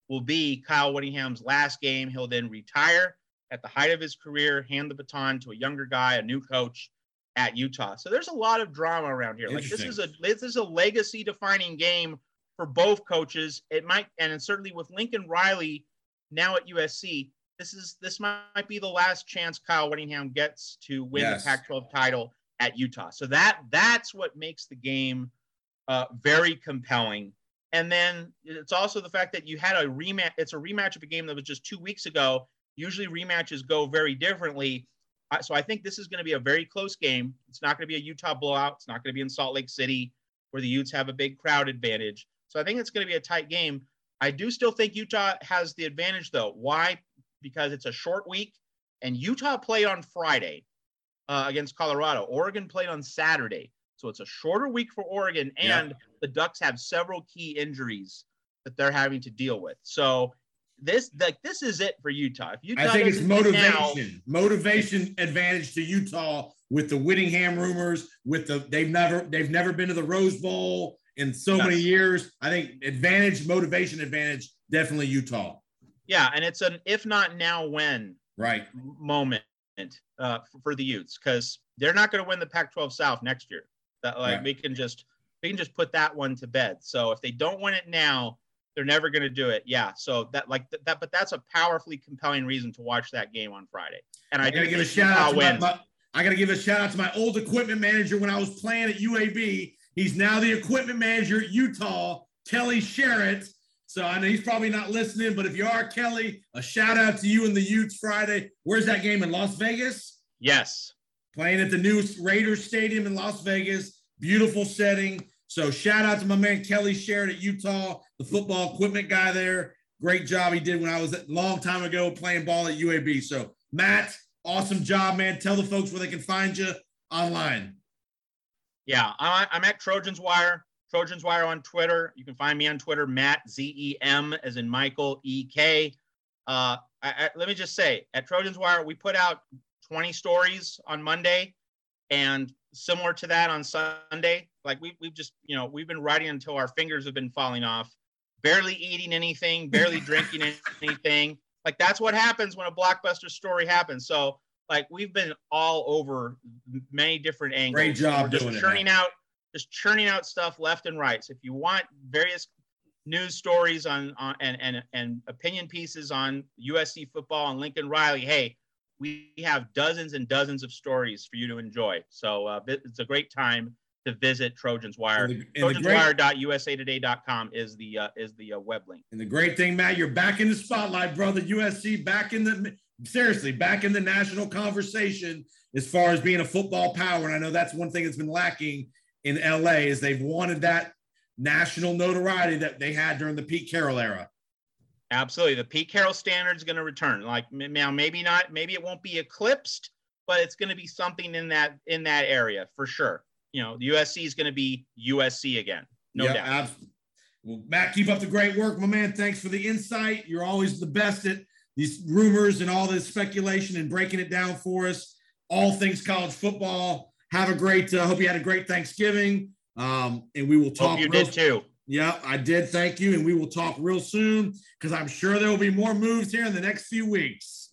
will be Kyle Whittingham's last game. He'll then retire at the height of his career, hand the baton to a younger guy, a new coach. at Utah. So there's a lot of drama around here. Like this is a this is a legacy defining game for both coaches. It might and certainly with Lincoln Riley now at USC, this is this might be the last chance Kyle Whittingham gets to win Yes. the Pac-12 title at Utah. So that that's what makes the game uh, very compelling. And then it's also the fact that you had a rematch. It's a rematch of a game that was just two weeks ago. Usually rematches go very differently. So I think this is going to be a very close game. It's not going to be a Utah blowout. It's not going to be in Salt Lake City where the Utes have a big crowd advantage. So I think it's going to be a tight game. I do still think Utah has the advantage though. Why? Because it's a short week and Utah played on Friday uh, against Colorado. Oregon played on Saturday. So it's a shorter week for Oregon Yeah. and the Ducks have several key injuries that they're having to deal with. So this like this is it for Utah. If Utah I think it's doesn't now- motivation, motivation advantage to Utah with the Whittingham rumors. With the they've never they've never been to the Rose Bowl in so many years. I think advantage, motivation advantage, definitely Utah. yeah, and it's an if not now when Right. moment uh, for, for the Utes because they're not going to win the Pac-12 South next year. That like Right. we can just we can just put that one to bed. So if they don't win it now, they're never going to do it. Yeah. So that like th- that, but that's a powerfully compelling reason to watch that game on Friday. And I, I gotta give a shout out to my, my- I gotta give a shout out to my old equipment manager when I was playing at UAB. He's now the equipment manager at Utah, Kelly Sherritt. So I know he's probably not listening, but if you are Kelly, a shout out to you and the Utes Friday. Where's that game in Las Vegas? yes. Playing at the new Raiders Stadium in Las Vegas. Beautiful setting. So shout out to my man Kelly Sherritt at Utah, the football equipment guy there. Great job he did when I was a long time ago playing ball at UAB. So Matt, awesome job, man. Tell the folks where they can find you online. Yeah, I'm, I'm at Trojans Wire. Trojans Wire on Twitter. You can find me on Twitter, Matt Z E M, as in Michael E K. Uh, I, I, let me just say, at Trojans Wire, we put out 20 stories on Monday, and similar to that on Sunday. Like we, we've just, you know, we've been writing until our fingers have been falling off, barely eating anything, barely drinking anything. Like that's what happens when a blockbuster story happens. So like we've been all over many different angles. Great job doing it, churning man. out, just churning out stuff left and right. So if you want various news stories on, on and, and and opinion pieces on USC football and Lincoln Riley, hey, we have dozens and dozens of stories for you to enjoy. So uh, it's a great time to visit Trojans Wire. And the, and the great, TrojansWire.usatoday.com is the uh, is the uh, web link. and the great thing, Matt, you're back in the spotlight, brother. USC back in the seriously back in the national conversation as far as being a football power. And I know that's one thing that's been lacking in LA is they've wanted that national notoriety that they had during the Pete Carroll era. Absolutely, the Pete Carroll standard is going to return. Like now, maybe not, maybe it won't be eclipsed, but it's going to be something in that in that area for sure. You know, the USC is going to be USC again, no doubt. abs- Well, Matt, keep up the great work, my man. Thanks for the insight. You're always the best at these rumors and all this speculation and breaking it down for us. All things college football. Have a great. uh, hope you had a great Thanksgiving. Um, and we will talk. Hope you real- did too. Yeah, I did. Thank you, and we will talk real soon because I'm sure there will be more moves here in the next few weeks.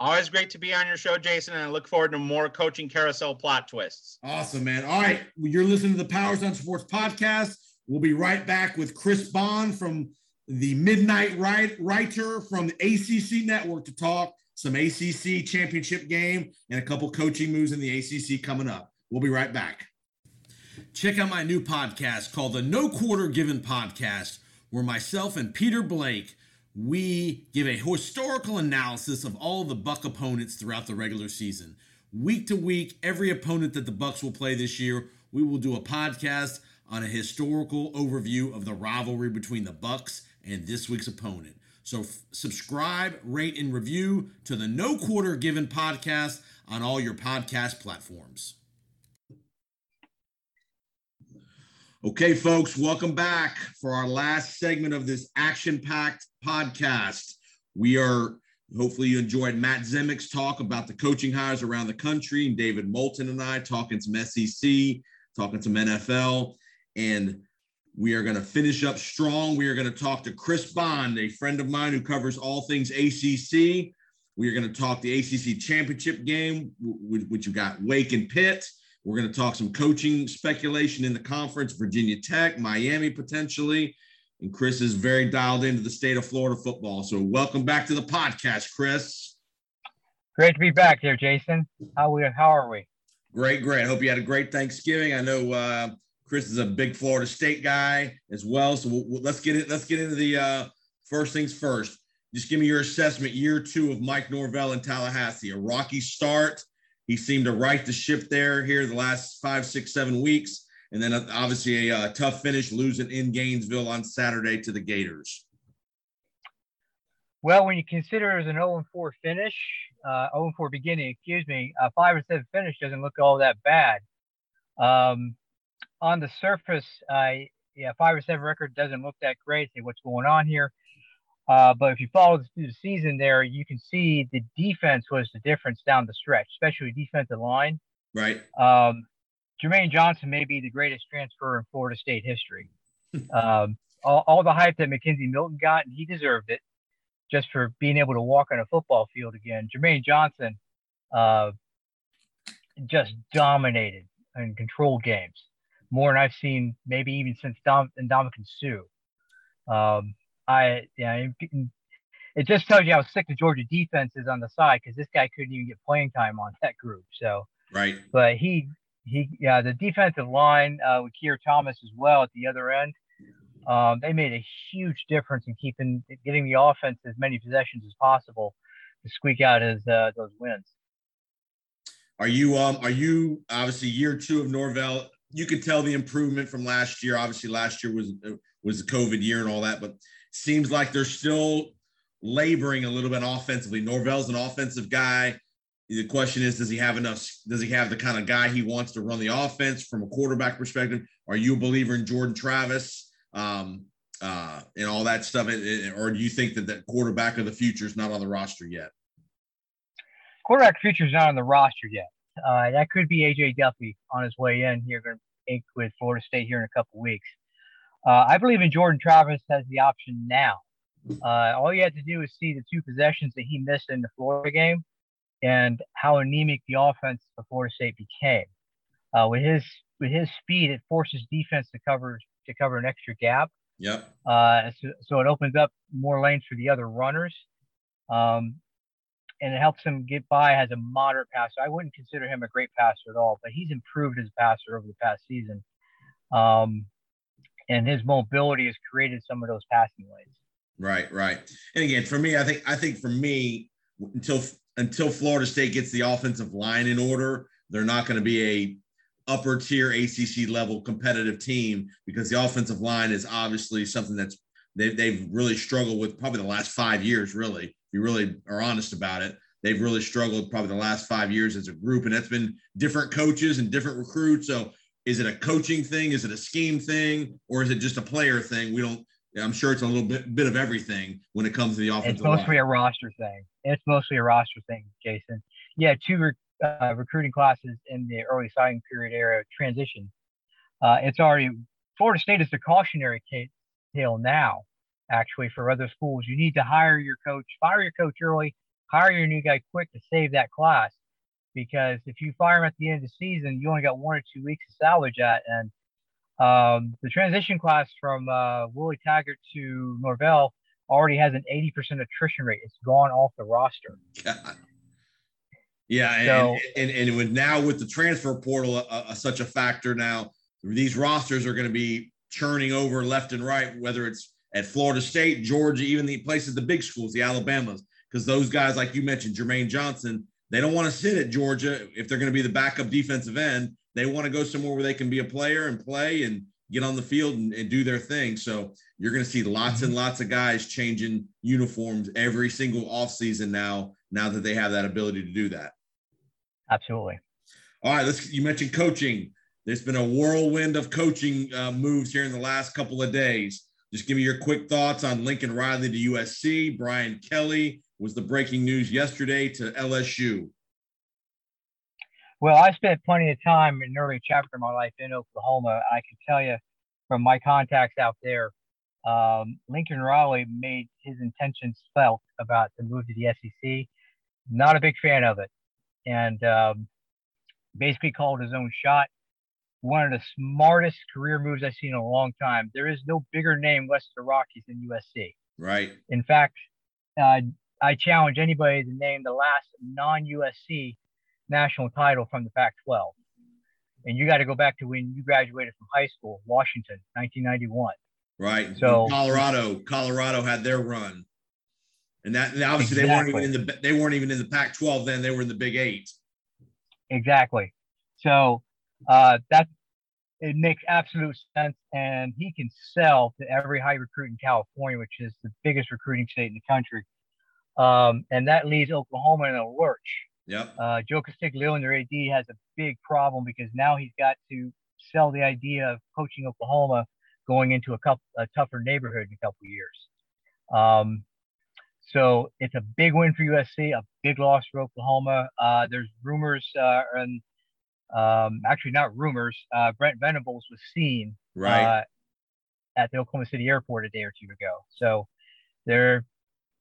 Always great to be on your show, Jason, and I look forward to more coaching carousel plot twists. Awesome, man. All right. You're listening to the Powers on Sports podcast. We'll be right back with Chris Bond from the Midnight Writer from the ACC Network to talk some ACC championship game and a couple coaching moves in the ACC coming up. We'll be right back. Check out my new podcast called the No Quarter Given Podcast, where myself and Peter Blake we give a historical analysis of all the Buck opponents throughout the regular season. Week to week, every opponent that the Bucs will play this year, we will do a podcast on a historical overview of the rivalry between the Bucs and this week's opponent. So f- subscribe, rate, and review to the No Quarter Given podcast on all your podcast platforms. Okay, folks, welcome back for our last segment of this action packed podcast. We are hopefully you enjoyed Matt Zemek's talk about the coaching hires around the country, and David Moulton and I talking some SEC, talking some NFL, and we are going to finish up strong. We are going to talk to Chris Bond, a friend of mine who covers all things ACC We are going to talk the ACC championship game, which you got Wake and Pitt. We're going to talk some coaching speculation in the conference, Virginia Tech, Miami potentially. And Chris is very dialed into the state of Florida football. So welcome back to the podcast, Chris. Great to be back here, Jason. How we how are we? Great, great. Hope you had a great Thanksgiving. I know uh, Chris is a big Florida State guy as well. So we'll, we'll, let's get it. Let's get into the uh, first things first. Just give me your assessment. Year two of Mike Norvell in Tallahassee. A rocky start. He seemed to right the ship there here the last five, six, seven weeks, and then uh, obviously a, a tough finish, losing in Gainesville on Saturday to the Gators. Well, when you consider it as an 0 4 finish, uh, 0 4 beginning, excuse me, a 5 7 finish doesn't look all that bad. Um, on the surface, uh, yeah, 5 or 7 record doesn't look that great. Say what's going on here. Uh, but if you follow through the season there, you can see the defense was the difference down the stretch, especially defensive line. Right. Um, Jermaine Johnson may be the greatest transfer in Florida State history. um, all, all, the hype that McKenzie Milton got, and he deserved it just for being able to walk on a football field again. Jermaine Johnson uh, just dominated and controlled games more than I've seen maybe even since Dom and Ndamukong Suh. Um, I yeah, it just tells you how sick the Georgia defense is on the side because this guy couldn't even get playing time on that group. So right, but he he yeah, the defensive line uh, with Keir Thomas as well at the other end. Um, they made a huge difference in keeping getting the offense as many possessions as possible to squeak out as uh, those wins. Are you um are you obviously year two of Norvell? You could tell the improvement from last year. Obviously, last year was uh, was the COVID year and all that, but seems like they're still laboring a little bit offensively. Norvell's an offensive guy. The question is, does he have enough? Does he have the kind of guy he wants to run the offense from a quarterback perspective? Are you a believer in Jordan Travis um, uh, and all that stuff? Or do you think that that quarterback of the future is not on the roster yet? Quarterback future is not on the roster yet. Uh, that could be AJ Duffy on his way in here, with Florida State here in a couple weeks. Uh, I believe in Jordan Travis has the option now. Uh, all you have to do is see the two possessions that he missed in the Florida game and how anemic the offense for Florida State became. Uh, with his with his speed, it forces defense to cover to cover an extra gap. Yep. Uh, so, so, it opens up more lanes for the other runners, um, and it helps him get by as a moderate passer. I wouldn't consider him a great passer at all, but he's improved as a passer over the past season. Um, and his mobility has created some of those passing lanes. Right, right. And again, for me, I think I think for me, until until Florida State gets the offensive line in order, they're not going to be a upper tier ACC level competitive team because the offensive line is obviously something that's they, they've really struggled with probably the last five years. Really, if you really are honest about it, they've really struggled probably the last five years as a group, and that's been different coaches and different recruits. So is it a coaching thing? Is it a scheme thing? Or is it just a player thing? We don't. I'm sure it's a little bit bit of everything when it comes to the offensive. It's mostly line. a roster thing. It's mostly a roster thing, Jason. Yeah, two re- uh, recruiting classes in the early signing period era transition. Uh, it's already Florida State is the cautionary tale now. Actually, for other schools, you need to hire your coach, fire your coach early, hire your new guy quick to save that class because if you fire him at the end of the season, you only got one or two weeks to salvage that. And um, the transition class from uh, Willie Taggart to Norvell already has an 80% attrition rate. It's gone off the roster. God. Yeah, so, and, and, and with now with the transfer portal uh, uh, such a factor now, these rosters are going to be churning over left and right, whether it's at Florida State, Georgia, even the places, the big schools, the Alabamas, because those guys, like you mentioned, Jermaine Johnson, they don't want to sit at Georgia if they're going to be the backup defensive end. They want to go somewhere where they can be a player and play and get on the field and, and do their thing. So you're going to see lots and lots of guys changing uniforms every single offseason now, now that they have that ability to do that. Absolutely. All right, let's. You mentioned coaching. There's been a whirlwind of coaching uh, moves here in the last couple of days. Just give me your quick thoughts on Lincoln Riley to USC, Brian Kelly was the breaking news yesterday to LSU? Well, I spent plenty of time in an early chapter of my life in Oklahoma. I can tell you from my contacts out there, um, Lincoln Riley made his intentions felt about the move to the SEC. not a big fan of it, and um, basically called his own shot. One of the smartest career moves I've seen in a long time. There is no bigger name west of the Rockies than USC. Right. In fact, uh, I challenge anybody to name the last non-USC national title from the Pac-12. And you got to go back to when you graduated from high school, Washington, 1991. Right. So Colorado, Colorado had their run, and that and obviously they weren't even in the they weren't even in the Pac-12 then. They were in the Big Eight. Exactly. So uh, that it makes absolute sense, and he can sell to every high recruit in California, which is the biggest recruiting state in the country. Um, and that leaves Oklahoma in a lurch. Yep. Uh, Joe Castiglione, their AD, has a big problem because now he's got to sell the idea of coaching Oklahoma going into a couple a tougher neighborhood in a couple years. Um, so it's a big win for USC, a big loss for Oklahoma. Uh, there's rumors, uh, and um, actually not rumors. Uh, Brent Venables was seen right uh, at the Oklahoma City airport a day or two ago. So there,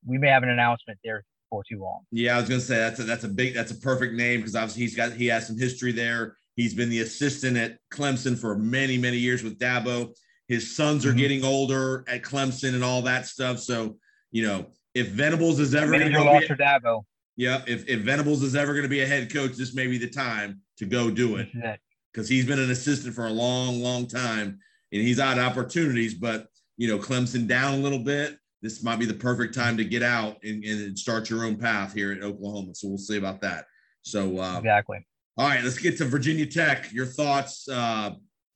we may have an announcement there before too long. Yeah, I was gonna say that's a, that's a big that's a perfect name because obviously he's got he has some history there. He's been the assistant at Clemson for many many years with Dabo. His sons are Mhm. getting older at Clemson and all that stuff. So you know if Venables is ever Major loss for Dabo. yeah if if Venables is ever going to be a head coach, this may be the time to go do it This is it. because he's been an assistant for a long, long time and he's had opportunities. But you know, Clemson down a little bit. This might be the perfect time to get out and, and start your own path here at Oklahoma. So we'll see about that. So, uh, Exactly. all right, let's get to Virginia Tech. Your thoughts? Uh,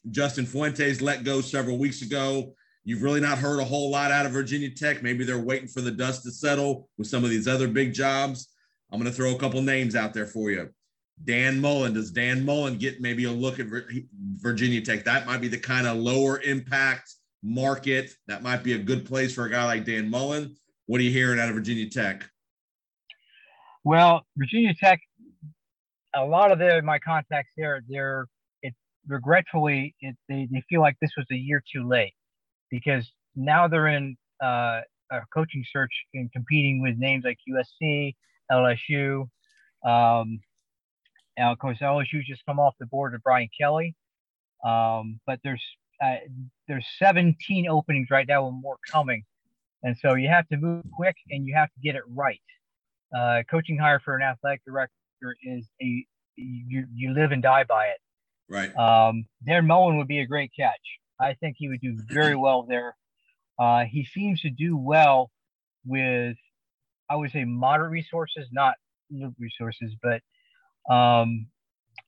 Justin Fuentes let go several weeks ago. You've really not heard a whole lot out of Virginia Tech. Maybe they're waiting for the dust to settle with some of these other big jobs. I'm going to throw a couple names out there for you. Dan Mullen. Does Dan Mullen get maybe a look at Virginia Tech? That might be the kind of lower impact market. That might be a good place for a guy like Dan Mullen. What are you hearing out of Virginia Tech? Well, Virginia Tech, a lot of their my contacts there, they're it regretfully it, they they feel like this was a year too late because now they're in uh, a coaching search and competing with names like USC, LSU. Um, and of course, LSU just come off the board of Brian Kelly. Um, but there's uh, there's 17 openings right now, and more coming. And so you have to move quick and you have to get it right. Uh, coaching hire for an athletic director is a you you live and die by it. Right. Um, Dan Mullen would be a great catch. I think he would do very well there. Uh, he seems to do well with, I would say, moderate resources, not no resources, but um,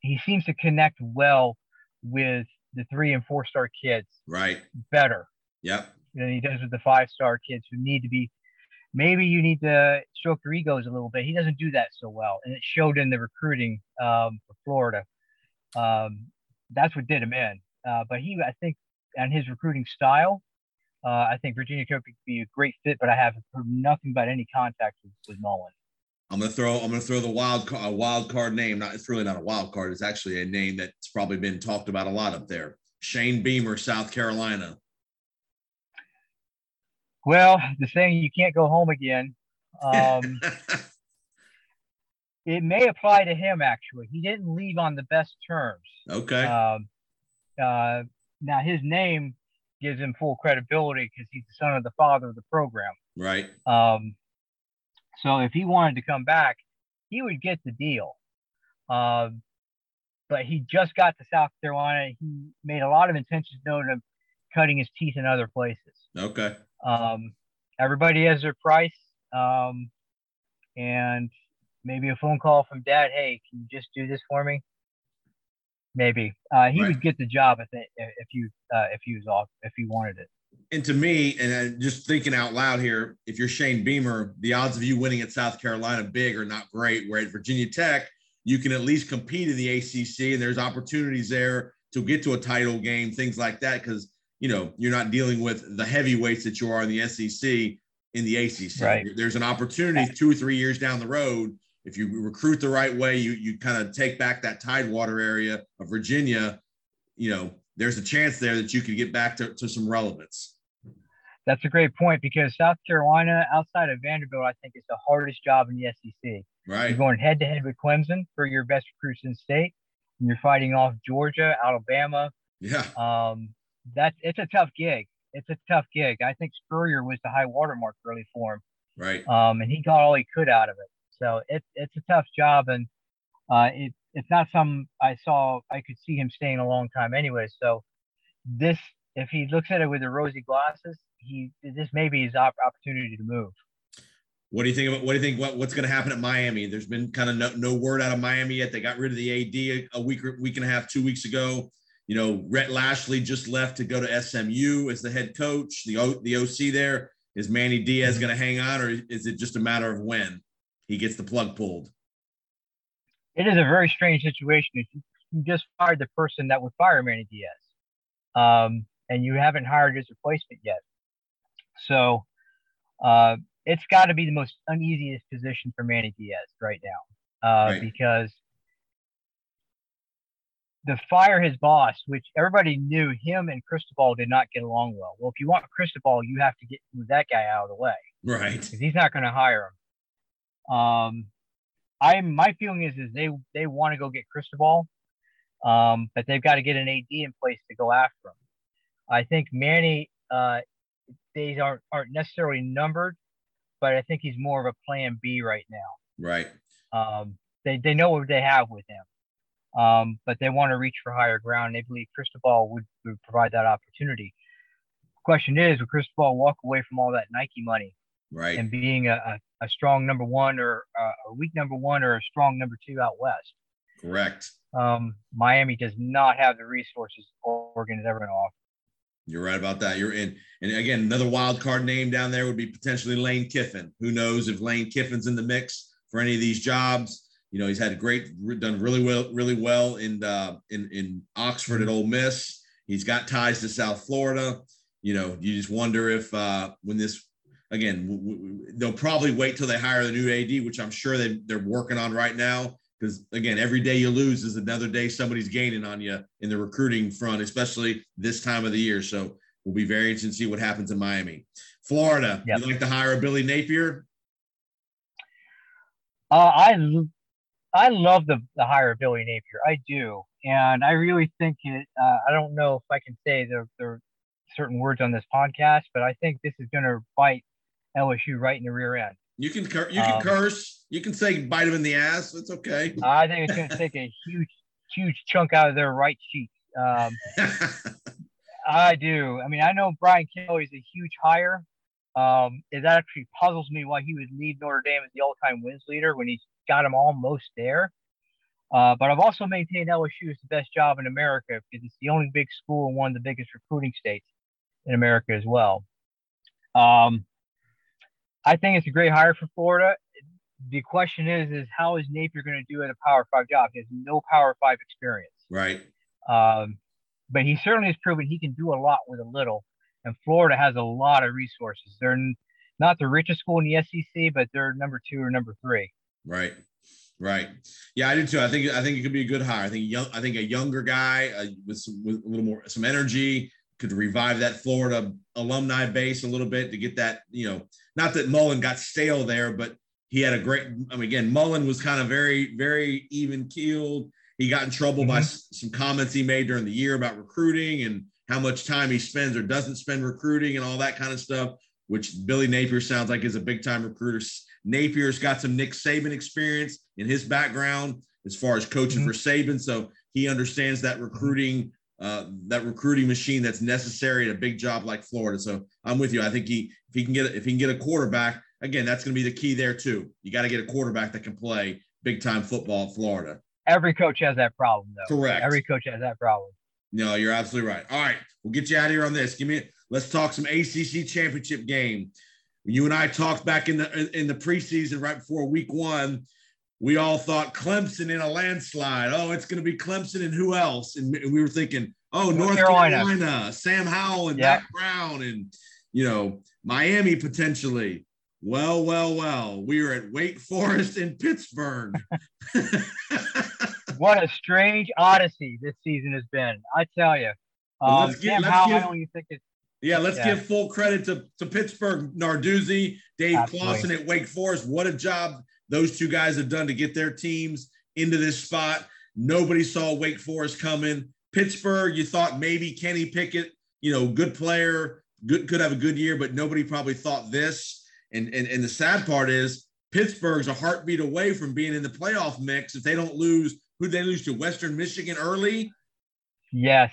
he seems to connect well with the three and four star kids Right. better Yep. than he does with the five star kids who need to be. Maybe you need to stroke their egos a little bit. He doesn't do that so well, and it showed in the recruiting um, for Florida. Um, that's what did him in. Uh, but he, I think, and his recruiting style, uh, I think Virginia Tech could be a great fit. But I have heard nothing about any contact with, with Mullen. I'm gonna throw. I'm gonna throw the wild card, a wild card name. Not. It's really not a wild card. It's actually a name that's probably been talked about a lot up there. Shane Beamer, South Carolina. Well, the saying you can't go home again. Um, it may apply to him actually. He didn't leave on the best terms. okay. Um, uh, now his name gives him full credibility because he's the son of the father of the program. right. Um, so if he wanted to come back, he would get the deal. Um, but he just got to South Carolina. He made a lot of intentions known of cutting his teeth in other places. Okay. Um, everybody has their price. Um, and maybe a phone call from dad. Hey, can you just do this for me? Maybe uh, he Right. would get the job if it, if you uh, if he was off if he wanted it. And to me, and just thinking out loud here, if you're Shane Beamer, the odds of you winning at South Carolina big are not great. Where at Virginia Tech, you can at least compete in the ACC, and there's opportunities there to get to a title game, things like that, because you know you're not dealing with the heavyweights that you are in the SEC in the ACC. Right. There's an opportunity two or three years down the road if you recruit the right way, you you kind of take back that tidewater area of Virginia. You know, there's a chance there that you could get back to, to some relevance. That's a great point because South Carolina, outside of Vanderbilt, I think is the hardest job in the SEC. Right. You're going head to head with Clemson for your best recruits in state, and you're fighting off Georgia, Alabama. Yeah. Um, that's it's a tough gig. It's a tough gig. I think Spurrier was the high watermark really for him. Right. Um, and he got all he could out of it. So it's it's a tough job, and uh, it, it's not some I saw I could see him staying a long time anyway. So this, if he looks at it with the rosy glasses, he this may be his op- opportunity to move. What do you think about what do you think what, what's going to happen at Miami? There's been kind of no, no word out of Miami yet. They got rid of the AD a, a week week and a half, two weeks ago. You know, Rhett Lashlee just left to go to SMU as the head coach. The o, the OC there is Manny Diaz mm-hmm. going to hang on, or is it just a matter of when he gets the plug pulled? It is a very strange situation. If you just fired the person that would fire Manny Diaz, um, and you haven't hired his replacement yet, so uh, it's got to be the most uneasiest position for Manny Diaz right now, uh, Right. because the fire his boss, which everybody knew him and Cristobal did not get along well. Well, if you want Cristobal, you have to get that guy out of the way Right. because he's not going to hire him. Um, I my feeling is is they they want to go get Cristobal, um, but they've got to get an AD in place to go after him. I think Manny uh, days aren't aren't necessarily numbered, but I think he's more of a plan B right now. Right. Um, they they know what they have with him, um, but they want to reach for higher ground. They believe Cristobal would, would provide that opportunity. Question is, would Cristobal walk away from all that Nike money Right. and being a, a, a strong number one or uh, a weak number one or a strong number two out west? Correct. Um, Miami does not have the resources Oregon is ever going to offer. You're right about that. You're in. And again, another wild card name down there would be potentially Lane Kiffin. Who knows if Lane Kiffin's in the mix for any of these jobs? You know, he's had a great, done really well, really well in uh, in in Oxford at Ole Miss. He's got ties to South Florida. You know, you just wonder if uh, when this again, w- w- they'll probably wait till they hire the new AD, which I'm sure they they're working on right now. Because again, every day you lose is another day somebody's gaining on you in the recruiting front, especially this time of the year. So we'll be very interested to see what happens in Miami. Florida, Yep. you like to hire a Billy Napier? Uh, I I love the the hire of Billy Napier. I do, and I really think it. Uh, I don't know if I can say the the certain words on this podcast, but I think this is going to bite LSU right in the rear end. You can cur- you can Um, curse. You can say bite him in the ass. It's okay. I think it's going to take a huge huge chunk out of their right cheek. Um, I do. I mean, I know Brian Kelly is a huge hire. Um, it actually puzzles me why he would leave Notre Dame as the all-time wins leader when he's got him almost there. Uh, but I've also maintained LSU is the best job in America because it's the only big school and one of the biggest recruiting states in America as well. Um, I think it's a great hire for Florida. The question is, is how is Napier going to do at a Power Five job? He has no Power Five experience. right. Um, but he certainly has proven he can do a lot with a little. And Florida has a lot of resources. They're not the richest school in the SEC, but they're number two or number three. Right. Right. Yeah, I do too. I think I think it could be a good hire. I think young. I think a younger guy uh, with some with a little more some energy could revive that Florida alumni base a little bit to get that. You know, not that Mullen got stale there, but he had a great. I mean, again, Mullen was kind of very very even keeled. He got in trouble by mm-hmm. s- some comments he made during the year about recruiting and how much time he spends or doesn't spend recruiting and all that kind of stuff. Which Billy Napier sounds like is a big time recruiter. Napier's got some Nick Saban experience in his background as far as coaching mm-hmm. for Saban, so he understands that mm-hmm. recruiting uh, that recruiting machine that's necessary at a big job like Florida. So I'm with you. I think he if he can get if he can get a quarterback again, that's going to be the key there too. You got to get a quarterback that can play big time football at Florida. Every coach has that problem, though. Correct. Every coach has that problem. No, you're absolutely right. All right, we'll get you out of here on this. Give me. Let's talk some ACC championship game. You and I talked back in the in the preseason right before week one. We all thought Clemson in a landslide. Oh, it's going to be Clemson and who else? And we were thinking, oh, North, Carolina. Carolina. Sam Howell and Yeah. Mack Brown, and you know Miami potentially. Well, well, well. We were at Wake Forest in Pittsburgh. What a strange odyssey this season has been. I tell you. Well, Um, Sam Howell, give- I don't even think it's Yeah, let's Yeah. give full credit to, to Pittsburgh, Narduzzi, Dave Absolutely. Clawson at Wake Forest. What a job those two guys have done to get their teams into this spot. Nobody saw Wake Forest coming. Pittsburgh, you thought maybe Kenny Pickett, you know, good player, good could have a good year, but nobody probably thought this. And and and the sad part is Pittsburgh's a heartbeat away from being in the playoff mix if they don't lose. Who they lose to Western Michigan early? Yes.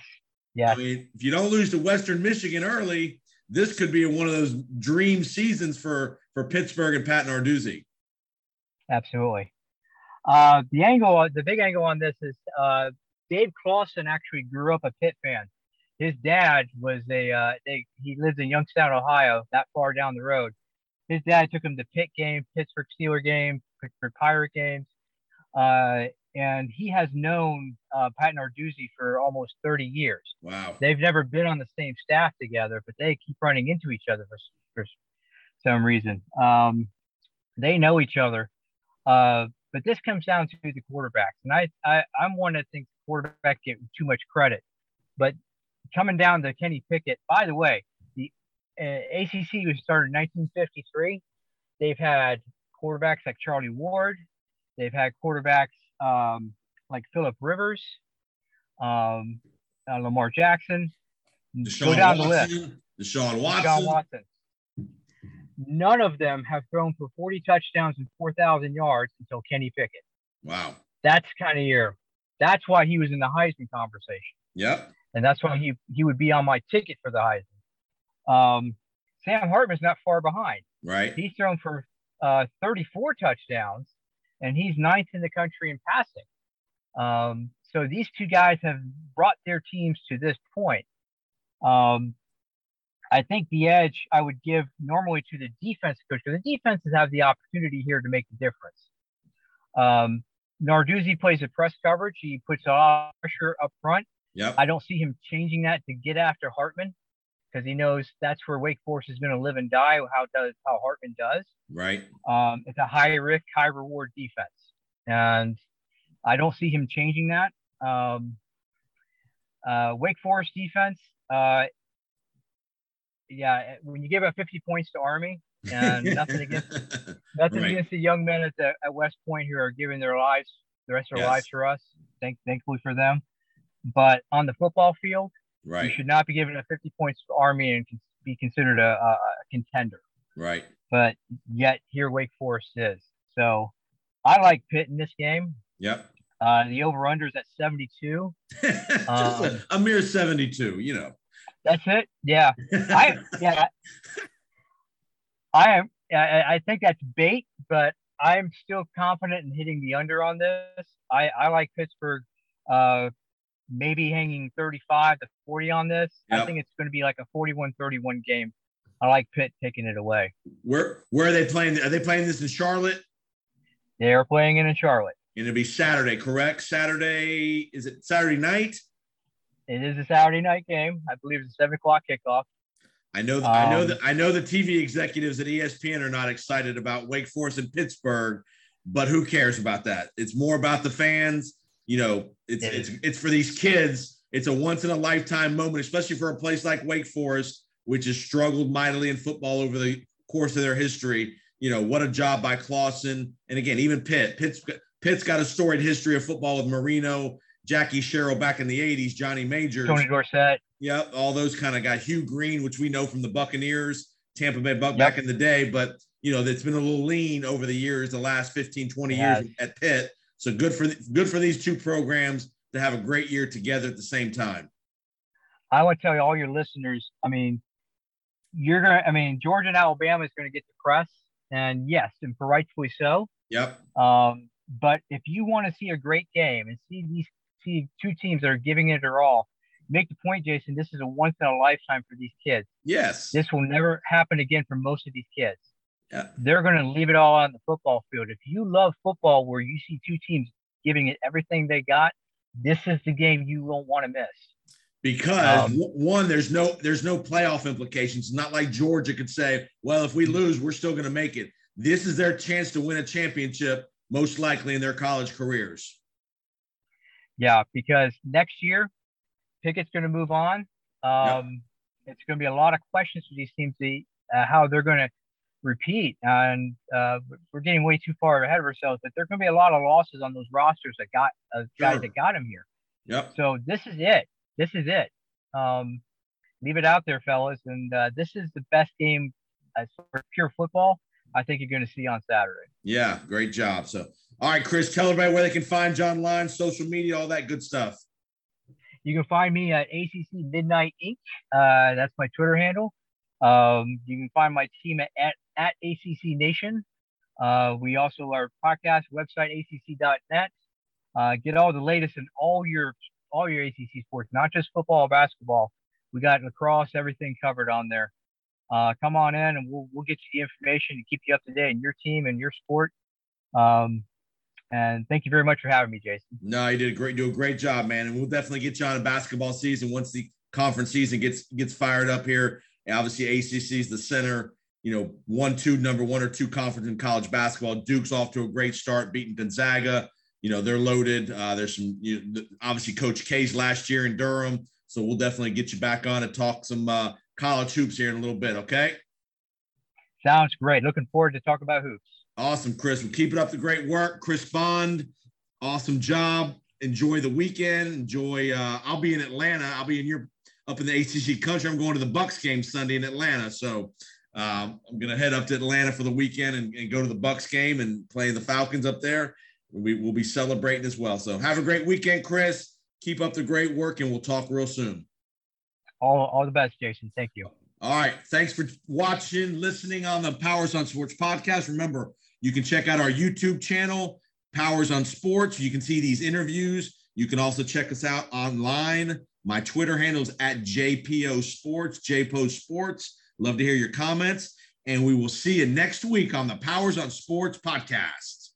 Yes. I mean, if you don't lose to Western Michigan early, this could be one of those dream seasons for for Pittsburgh and Pat Narduzzi. Absolutely. Uh, the angle, the big angle on this is uh, Dave Clawson actually grew up a Pitt fan. His dad was a uh, they, he lives in Youngstown, Ohio, that far down the road. His dad took him to Pitt games, Pittsburgh Steeler games, Pittsburgh Pirate games, uh, and he has known uh, Pat Narduzzi for almost 30 years. Wow. They've never been on the same staff together, but they keep running into each other for, for some reason. Um, they know each other. Uh, but this comes down to the quarterbacks. And I, I, I'm one that thinks quarterback get too much credit. But coming down to Kenny Pickett, by the way, the uh, ACC was started in 1953. They've had quarterbacks like Charlie Ward. They've had quarterbacks um, like Philip Rivers, um, uh, Lamar Jackson. Deshaun Go down the list. Deshaun Watson. Deshaun Watson. None of them have thrown for 40 touchdowns and 4,000 yards until Kenny Pickett. Wow. That's kind of year. That's why he was in the Heisman conversation, Yep. and that's why he he would be on my ticket for the Heisman. Um, Sam Hartman's not far behind. Right. He's thrown for uh, 34 touchdowns, and he's ninth in the country in passing. Um, so these two guys have brought their teams to this point. Um, I think the edge I would give normally to the defense coach because the defenses have the opportunity here to make the difference. Um, Narduzzi plays a press coverage. He puts a lot of pressure up front. Yep. I don't see him changing that to get after Hartman because he knows that's where Wake Forest is going to live and die. How does how Hartman does. Right. Um, it's a high risk, high reward defense, and I don't see him changing that. Um, uh, Wake Forest defense, uh, yeah, when you give up 50 points to Army, and nothing against nothing Right. against the young men at the at West Point who are giving their lives, the rest of their Yes. lives for us. Thank, thankfully for them. But on the football field, you should not be giving up 50 points to Army and be considered a, a, a contender Right. but yet here Wake Forest is. So I like Pitt in this game. Yep. Uh, the over under is at 72. Just Um, a, a mere 72, you know. That's it. Yeah. I yeah. I am I, I think that's bait, but I'm still confident in hitting the under on this. I, I like Pittsburgh uh maybe hanging 35 to 40 on this. I think it's going to be like a 41-31 game. I like Pitt taking it away. Where where are they playing? Are they playing this in Charlotte? They are playing it in Charlotte. And it'll be Saturday, correct? Saturday, is it Saturday night? It is a Saturday night game. I believe it's a seven o'clock kickoff. I know that I know Um, that I know the TV executives at ESPN are not excited about Wake Forest and Pittsburgh, but who cares about that? It's more about the fans. You know, it's It it's it's for these kids. It's a once in a lifetime moment, especially for a place like Wake Forest, which has struggled mightily in football over the course of their history. You know, what a job by Clawson. And again, even Pitt. Pitt's Pitt's got a storied history of football with Marino, Jackie Sherrill back in the 80s, Johnny Majors. Tony Dorsett. Yep, all those kind of guys. Hugh Green, which we know from the Buccaneers, Tampa Bay Buck Yep. back in the day, but you know, that's been a little lean over the years, the last 15, 20 It years at Pitt. So good for good for these two programs to have a great year together at the same time. I want to tell you, all your listeners, I mean, you're going to, I mean, Georgia and Alabama is going to get the press. And yes, and for rightfully so. Yep. Um, but if you want to see a great game and see these see two teams that are giving it their all, make the point, Jason. This is a once in a lifetime for these kids. Yes. This will never happen again for most of these kids. Yeah. They're going to leave it all on the football field. If you love football, where you see two teams giving it everything they got, this is the game you won't want to miss. Because Um, one, there's no there's no playoff implications. It's not like Georgia could say, well, if we lose, we're still going to make it. This is their chance to win a championship, most likely in their college careers. Yeah, because next year, Pickett's going to move on. Um, It's going to be a lot of questions for these teams, to, uh, how they're going to repeat. And uh, we're getting way too far ahead of ourselves, but there are going to be a lot of losses on those rosters that got uh, guys Sure. that got him here. Yep. So this is it. This is it. Um, leave it out there, fellas. And uh, this is the best game as far as pure football. I think you're going to see on Saturday. Yeah, great job. So, all right, Chris, tell everybody where they can find you online, social media, all that good stuff. You can find me at ACC Midnight Inc. Uh, that's my Twitter handle. Um, you can find my team at, at, at ACC Nation. Uh, we also our podcast website acc.net. Uh, get all the latest in all your all your ACC sports, not just football basketball. We got lacrosse, everything covered on there. Uh, come on in and we'll we'll get you the information to keep you up to date in your team and your sport. Um, and thank you very much for having me, Jason. No, you did a great, do a great job, man. And we'll definitely get you on a basketball season once the conference season gets gets fired up here. And obviously, ACC is the center. You know, one, two, number one or two conference in college basketball. Duke's off to a great start, beating Gonzaga. You know, they're loaded. Uh, there's some, you know, obviously, Coach K's last year in Durham. So we'll definitely get you back on and talk some uh, college hoops here in a little bit. Okay. Sounds great. Looking forward to talk about hoops. Awesome, Chris. We're keeping up the great work. Chris Bond, awesome job. Enjoy the weekend. Enjoy. Uh, I'll be in Atlanta. I'll be in your up in the ACC country. I'm going to the Bucs game Sunday in Atlanta. So um, I'm going to head up to Atlanta for the weekend and, and go to the Bucs game and play the Falcons up there. We will be celebrating as well. So have a great weekend, Chris. Keep up the great work, and we'll talk real soon. All, all the best, Jason. Thank you. All right. Thanks for watching, listening on the Powers on Sports podcast. Remember, you can check out our YouTube channel, Powers on Sports. You can see these interviews. You can also check us out online. My Twitter handle is at JPO Sports, JPO Sports. Love to hear your comments. And we will see you next week on the Powers on Sports podcast.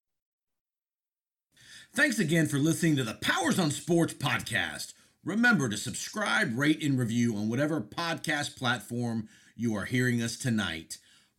Thanks again for listening to the Powers on Sports podcast. Remember to subscribe, rate, and review on whatever podcast platform you are hearing us tonight.